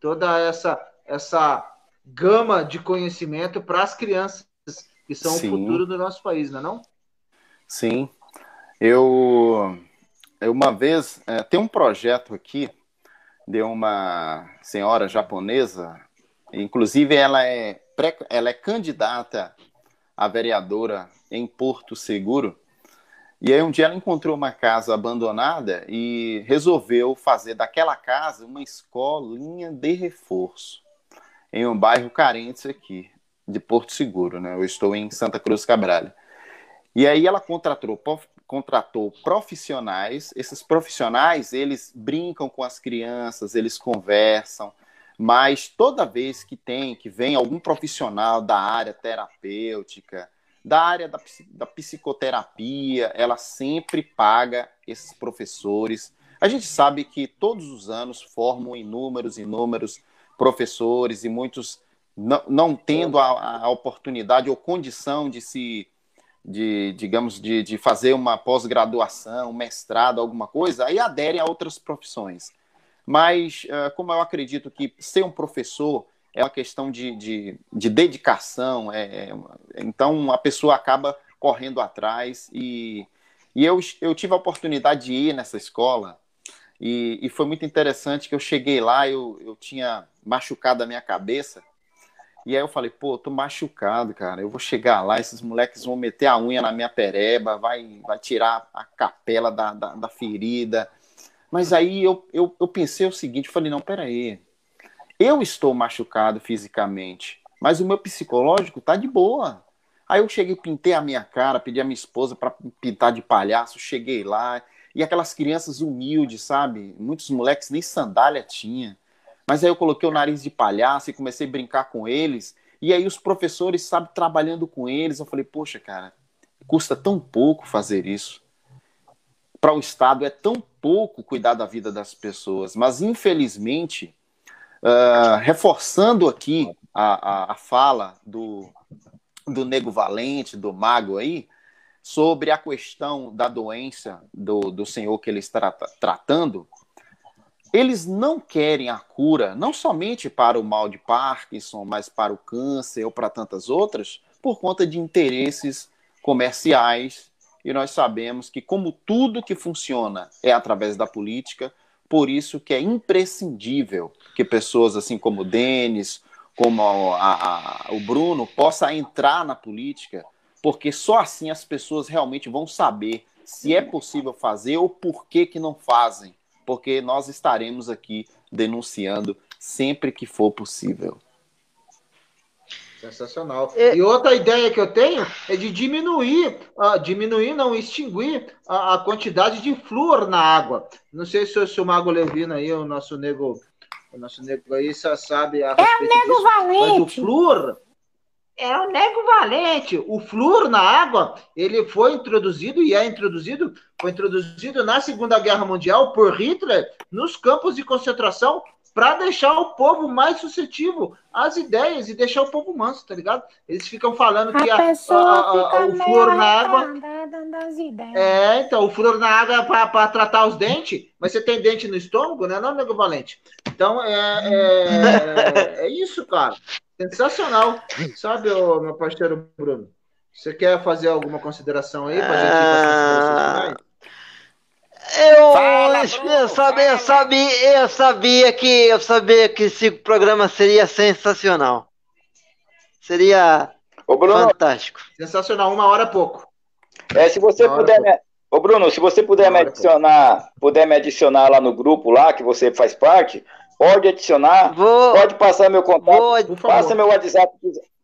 B: toda essa essa gama de conhecimento para as crianças que são Sim. o futuro do nosso país, não é não?
C: Sim. Eu, eu uma vez é, tem um projeto aqui de uma senhora japonesa, inclusive ela é pré, ela é candidata a vereadora em Porto Seguro. E aí um dia ela encontrou uma casa abandonada e resolveu fazer daquela casa uma escolinha de reforço em um bairro carente aqui de Porto Seguro, né? Eu estou em Santa Cruz Cabral. E aí ela contratou contratou profissionais. Esses profissionais, eles brincam com as crianças, eles conversam, mas toda vez que tem, que vem algum profissional da área terapêutica, da área da, da psicoterapia, ela sempre paga esses professores. A gente sabe que todos os anos formam inúmeros, inúmeros professores e muitos não, não tendo a, a oportunidade ou condição de se de, digamos, de, de fazer uma pós-graduação, mestrado, alguma coisa, aí aderem a outras profissões. Mas, uh, como eu acredito que ser um professor é uma questão de, de, de dedicação, é, é, então a pessoa acaba correndo atrás. E, e eu, eu tive a oportunidade de ir nessa escola, e, e foi muito interessante que eu cheguei lá, eu, eu tinha machucado a minha cabeça, e aí eu falei, pô, tô machucado, cara. Eu vou chegar lá, esses moleques vão meter a unha na minha pereba, vai, vai tirar a capela da, da, da ferida. Mas aí eu, eu, eu pensei o seguinte, falei, não, peraí. Eu estou machucado fisicamente, mas o meu psicológico tá de boa. Aí eu cheguei, pintei a minha cara, pedi a minha esposa para pintar de palhaço, cheguei lá, e aquelas crianças humildes, sabe? Muitos moleques nem sandália tinha. Mas aí eu coloquei o nariz de palhaço e comecei a brincar com eles. E aí os professores, sabe, trabalhando com eles, eu falei, poxa, cara, custa tão pouco fazer isso para o Estado é tão pouco cuidar da vida das pessoas, mas infelizmente, uh, reforçando aqui a, a, a, fala do, do Nego Valente, do Mago aí, sobre a questão da doença do, do senhor que ele está tratando, eles não querem a cura, não somente para o mal de Parkinson, mas para o câncer ou para tantas outras, por conta de interesses comerciais. E nós sabemos que, como tudo que funciona é através da política, por isso que é imprescindível que pessoas assim como o Denis, como a, a, o Bruno, possa entrar na política, porque só assim as pessoas realmente vão saber se é possível fazer ou por que, que não fazem, porque nós estaremos aqui denunciando sempre que for possível.
B: Sensacional. E... e, outra ideia que eu tenho é de diminuir, uh, diminuir, não, extinguir a, a, quantidade de flúor na água. Não sei se, se o Mago Levino aí, o nosso nego, o nosso nego aí, sabe a
D: É o nego disso, valente. Mas
B: o flúor é o nego valente. O flúor na água, ele foi introduzido e é introduzido, foi introduzido na Segunda Guerra Mundial por Hitler nos campos de concentração para deixar o povo mais suscetível às ideias e deixar o povo manso, tá ligado? Eles ficam falando que a, a, a, o flúor na água. É, então, o flúor na água é para tratar os dentes, mas você tem dente no estômago, né, não, nego valente? Então, é, é, é isso, cara. Sensacional. Sabe, ô, meu parceiro Bruno? Você quer fazer alguma consideração aí para a gente ir para as considerações finais?
A: Eu, Fala, eu, sabia, eu, sabia, eu sabia que eu sabia que esse programa seria sensacional. Seria Ô, Bruno, fantástico.
B: Sensacional, uma hora pouco.
E: É, se você puder, me, Ô, Bruno, se você puder me adicionar, puder me adicionar lá no grupo lá, que você faz parte, pode adicionar,
A: Vou.
E: pode passar meu contato,
A: Vou.
E: passa meu WhatsApp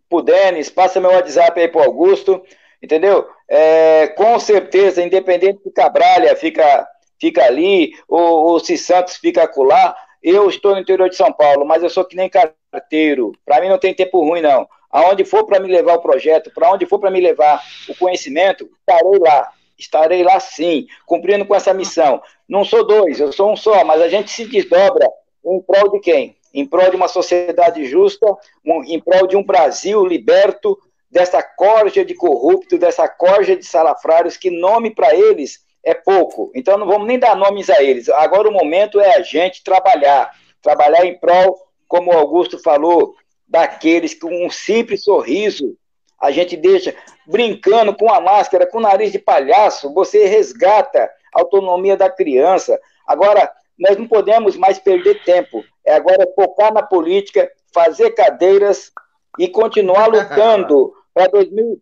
E: pro Denis, passa meu WhatsApp aí pro Augusto, entendeu? É, com certeza, independente de Cabralha fica, fica ali, ou, ou se Santos fica acolá, eu estou no interior de São Paulo, mas eu sou que nem carteiro, para mim não tem tempo ruim não. Aonde for para me levar o projeto, para onde for para me levar o conhecimento, estarei lá estarei lá sim, cumprindo com essa missão. Não sou dois, eu sou um só, mas a gente se desdobra em prol de quem? Em prol de uma sociedade justa, um, em prol de um Brasil liberto dessa corja de corrupto, dessa corja de salafrários, que nome para eles é pouco. Então não vamos nem dar nomes a eles. Agora o momento é a gente trabalhar, trabalhar em prol, como o Augusto falou, daqueles com um simples sorriso a gente deixa brincando com a máscara, com o nariz de palhaço, você resgata a autonomia da criança. Agora, nós não podemos mais perder tempo. É agora focar na política, fazer cadeiras e continuar lutando *laughs* para 2000,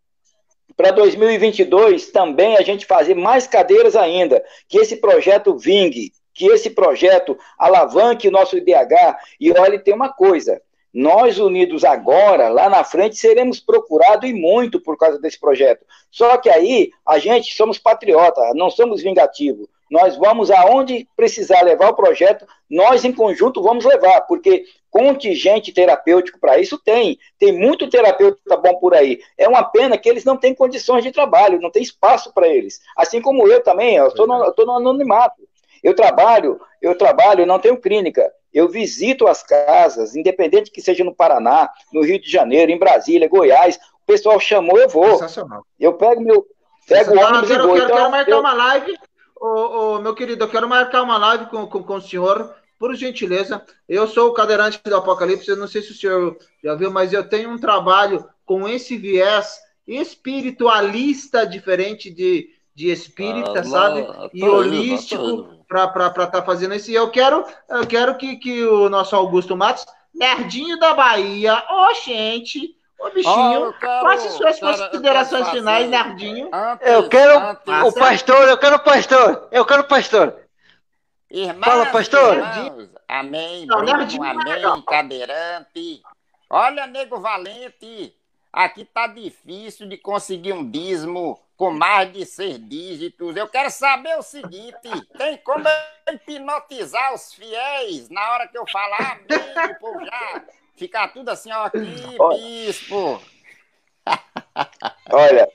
E: para 2022 também a gente fazer mais cadeiras ainda, que esse projeto vingue, que esse projeto alavanque o nosso IDH. E olha, tem uma coisa, nós unidos agora, lá na frente, seremos procurados e muito por causa desse projeto. Só que aí, a gente somos patriota, não somos vingativos. Nós vamos aonde precisar levar o projeto, nós em conjunto vamos levar, porque contingente terapêutico para isso tem. Tem muito terapeuta bom por aí. É uma pena que eles não têm condições de trabalho, não tem espaço para eles. Assim como eu também, eu estou no, no anonimato. Eu trabalho, eu trabalho, não tenho clínica. Eu visito as casas, independente que seja no Paraná, no Rio de Janeiro, em Brasília, Goiás. O pessoal chamou, eu vou. Sensacional. Eu pego meu, pego o ônibus
B: eu
E: e vou.
B: Quero,
E: então,
B: quero marcar
E: eu...
B: uma live, ô, ô, meu querido, eu quero marcar uma live com, com, com o senhor, por gentileza. Eu sou o cadeirante do Apocalipse, eu não sei se o senhor já viu, mas eu tenho um trabalho com esse viés espiritualista diferente de, de espírita, ah, sabe? E holístico para estar tá fazendo isso. E eu quero, eu quero que, que o nosso Augusto Matos, nerdinho da Bahia, ô oh, gente, ô bichinho, oh, faça suas considerações finais, nerdinho.
A: Antes, eu quero antes, o pastor, eu quero o pastor, eu quero o pastor.
F: Irmãos,
A: Fala, pastor.
F: Irmãos, amém, Não, Bruno, amém, cadeirante. Olha, nego valente, aqui tá difícil de conseguir um dízimo com mais de seis dígitos. Eu quero saber o seguinte: tem como hipnotizar os fiéis na hora que eu falar, amém, o povo já ficar tudo assim, ó, aqui, bispo. *laughs*
E: Olha,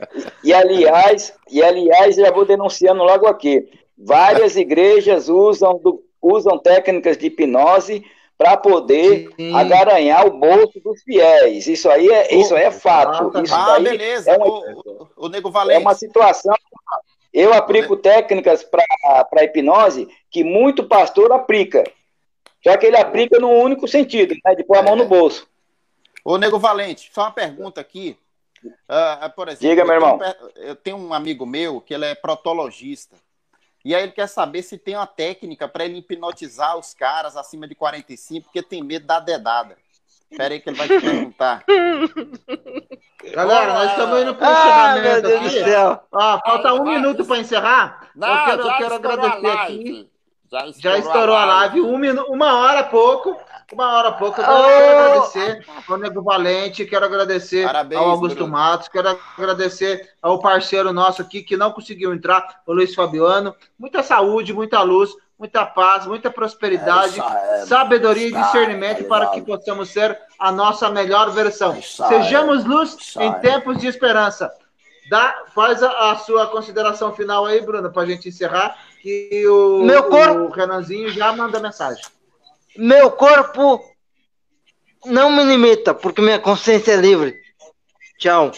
E: e aliás, e aliás, já vou denunciando logo aqui. Várias igrejas usam, do, usam técnicas de hipnose para poder Sim. agaranhar o bolso dos fiéis. Isso aí é, isso é fato. Isso
C: ah, beleza. É uma, o, o, Nego Valente.
E: É uma situação. Eu aplico técnicas para hipnose que muito pastor aplica. Só que ele aplica num único sentido, né, de pôr a mão no é. bolso.
C: Ô, Nego Valente, só uma pergunta aqui. Uh, por exemplo,
E: Diga, meu irmão.
C: Eu tenho, eu tenho um amigo meu que ele é protologista. E aí ele quer saber se tem uma técnica para ele hipnotizar os caras acima de 45, porque tem medo da dedada. Espera aí que ele vai te *laughs* perguntar.
B: Galera, nós estamos indo para o ah, encerramento aqui. Ah, falta um minuto para encerrar. Não, eu quero, eu quero agradecer aqui. Já estourou, já estourou a live. Um minuto, uma hora pouco. Uma hora pouco. Eu quero oh! agradecer ao Nego Valente, quero agradecer Parabéns, ao Augusto Bruno. Matos, quero agradecer ao parceiro nosso aqui que não conseguiu entrar, o Luiz Fabiano. Muita saúde, muita luz, muita paz, muita prosperidade, é, é, sabedoria e discernimento para que possamos ser a nossa melhor versão. Sejamos luz em tempos de esperança. Dá, faz a, a, sua consideração final aí, Bruno, para a gente encerrar. Que o,
A: Meu corpo...
B: o Renanzinho já manda mensagem.
A: Meu corpo não me limita, porque minha consciência é livre. Tchau.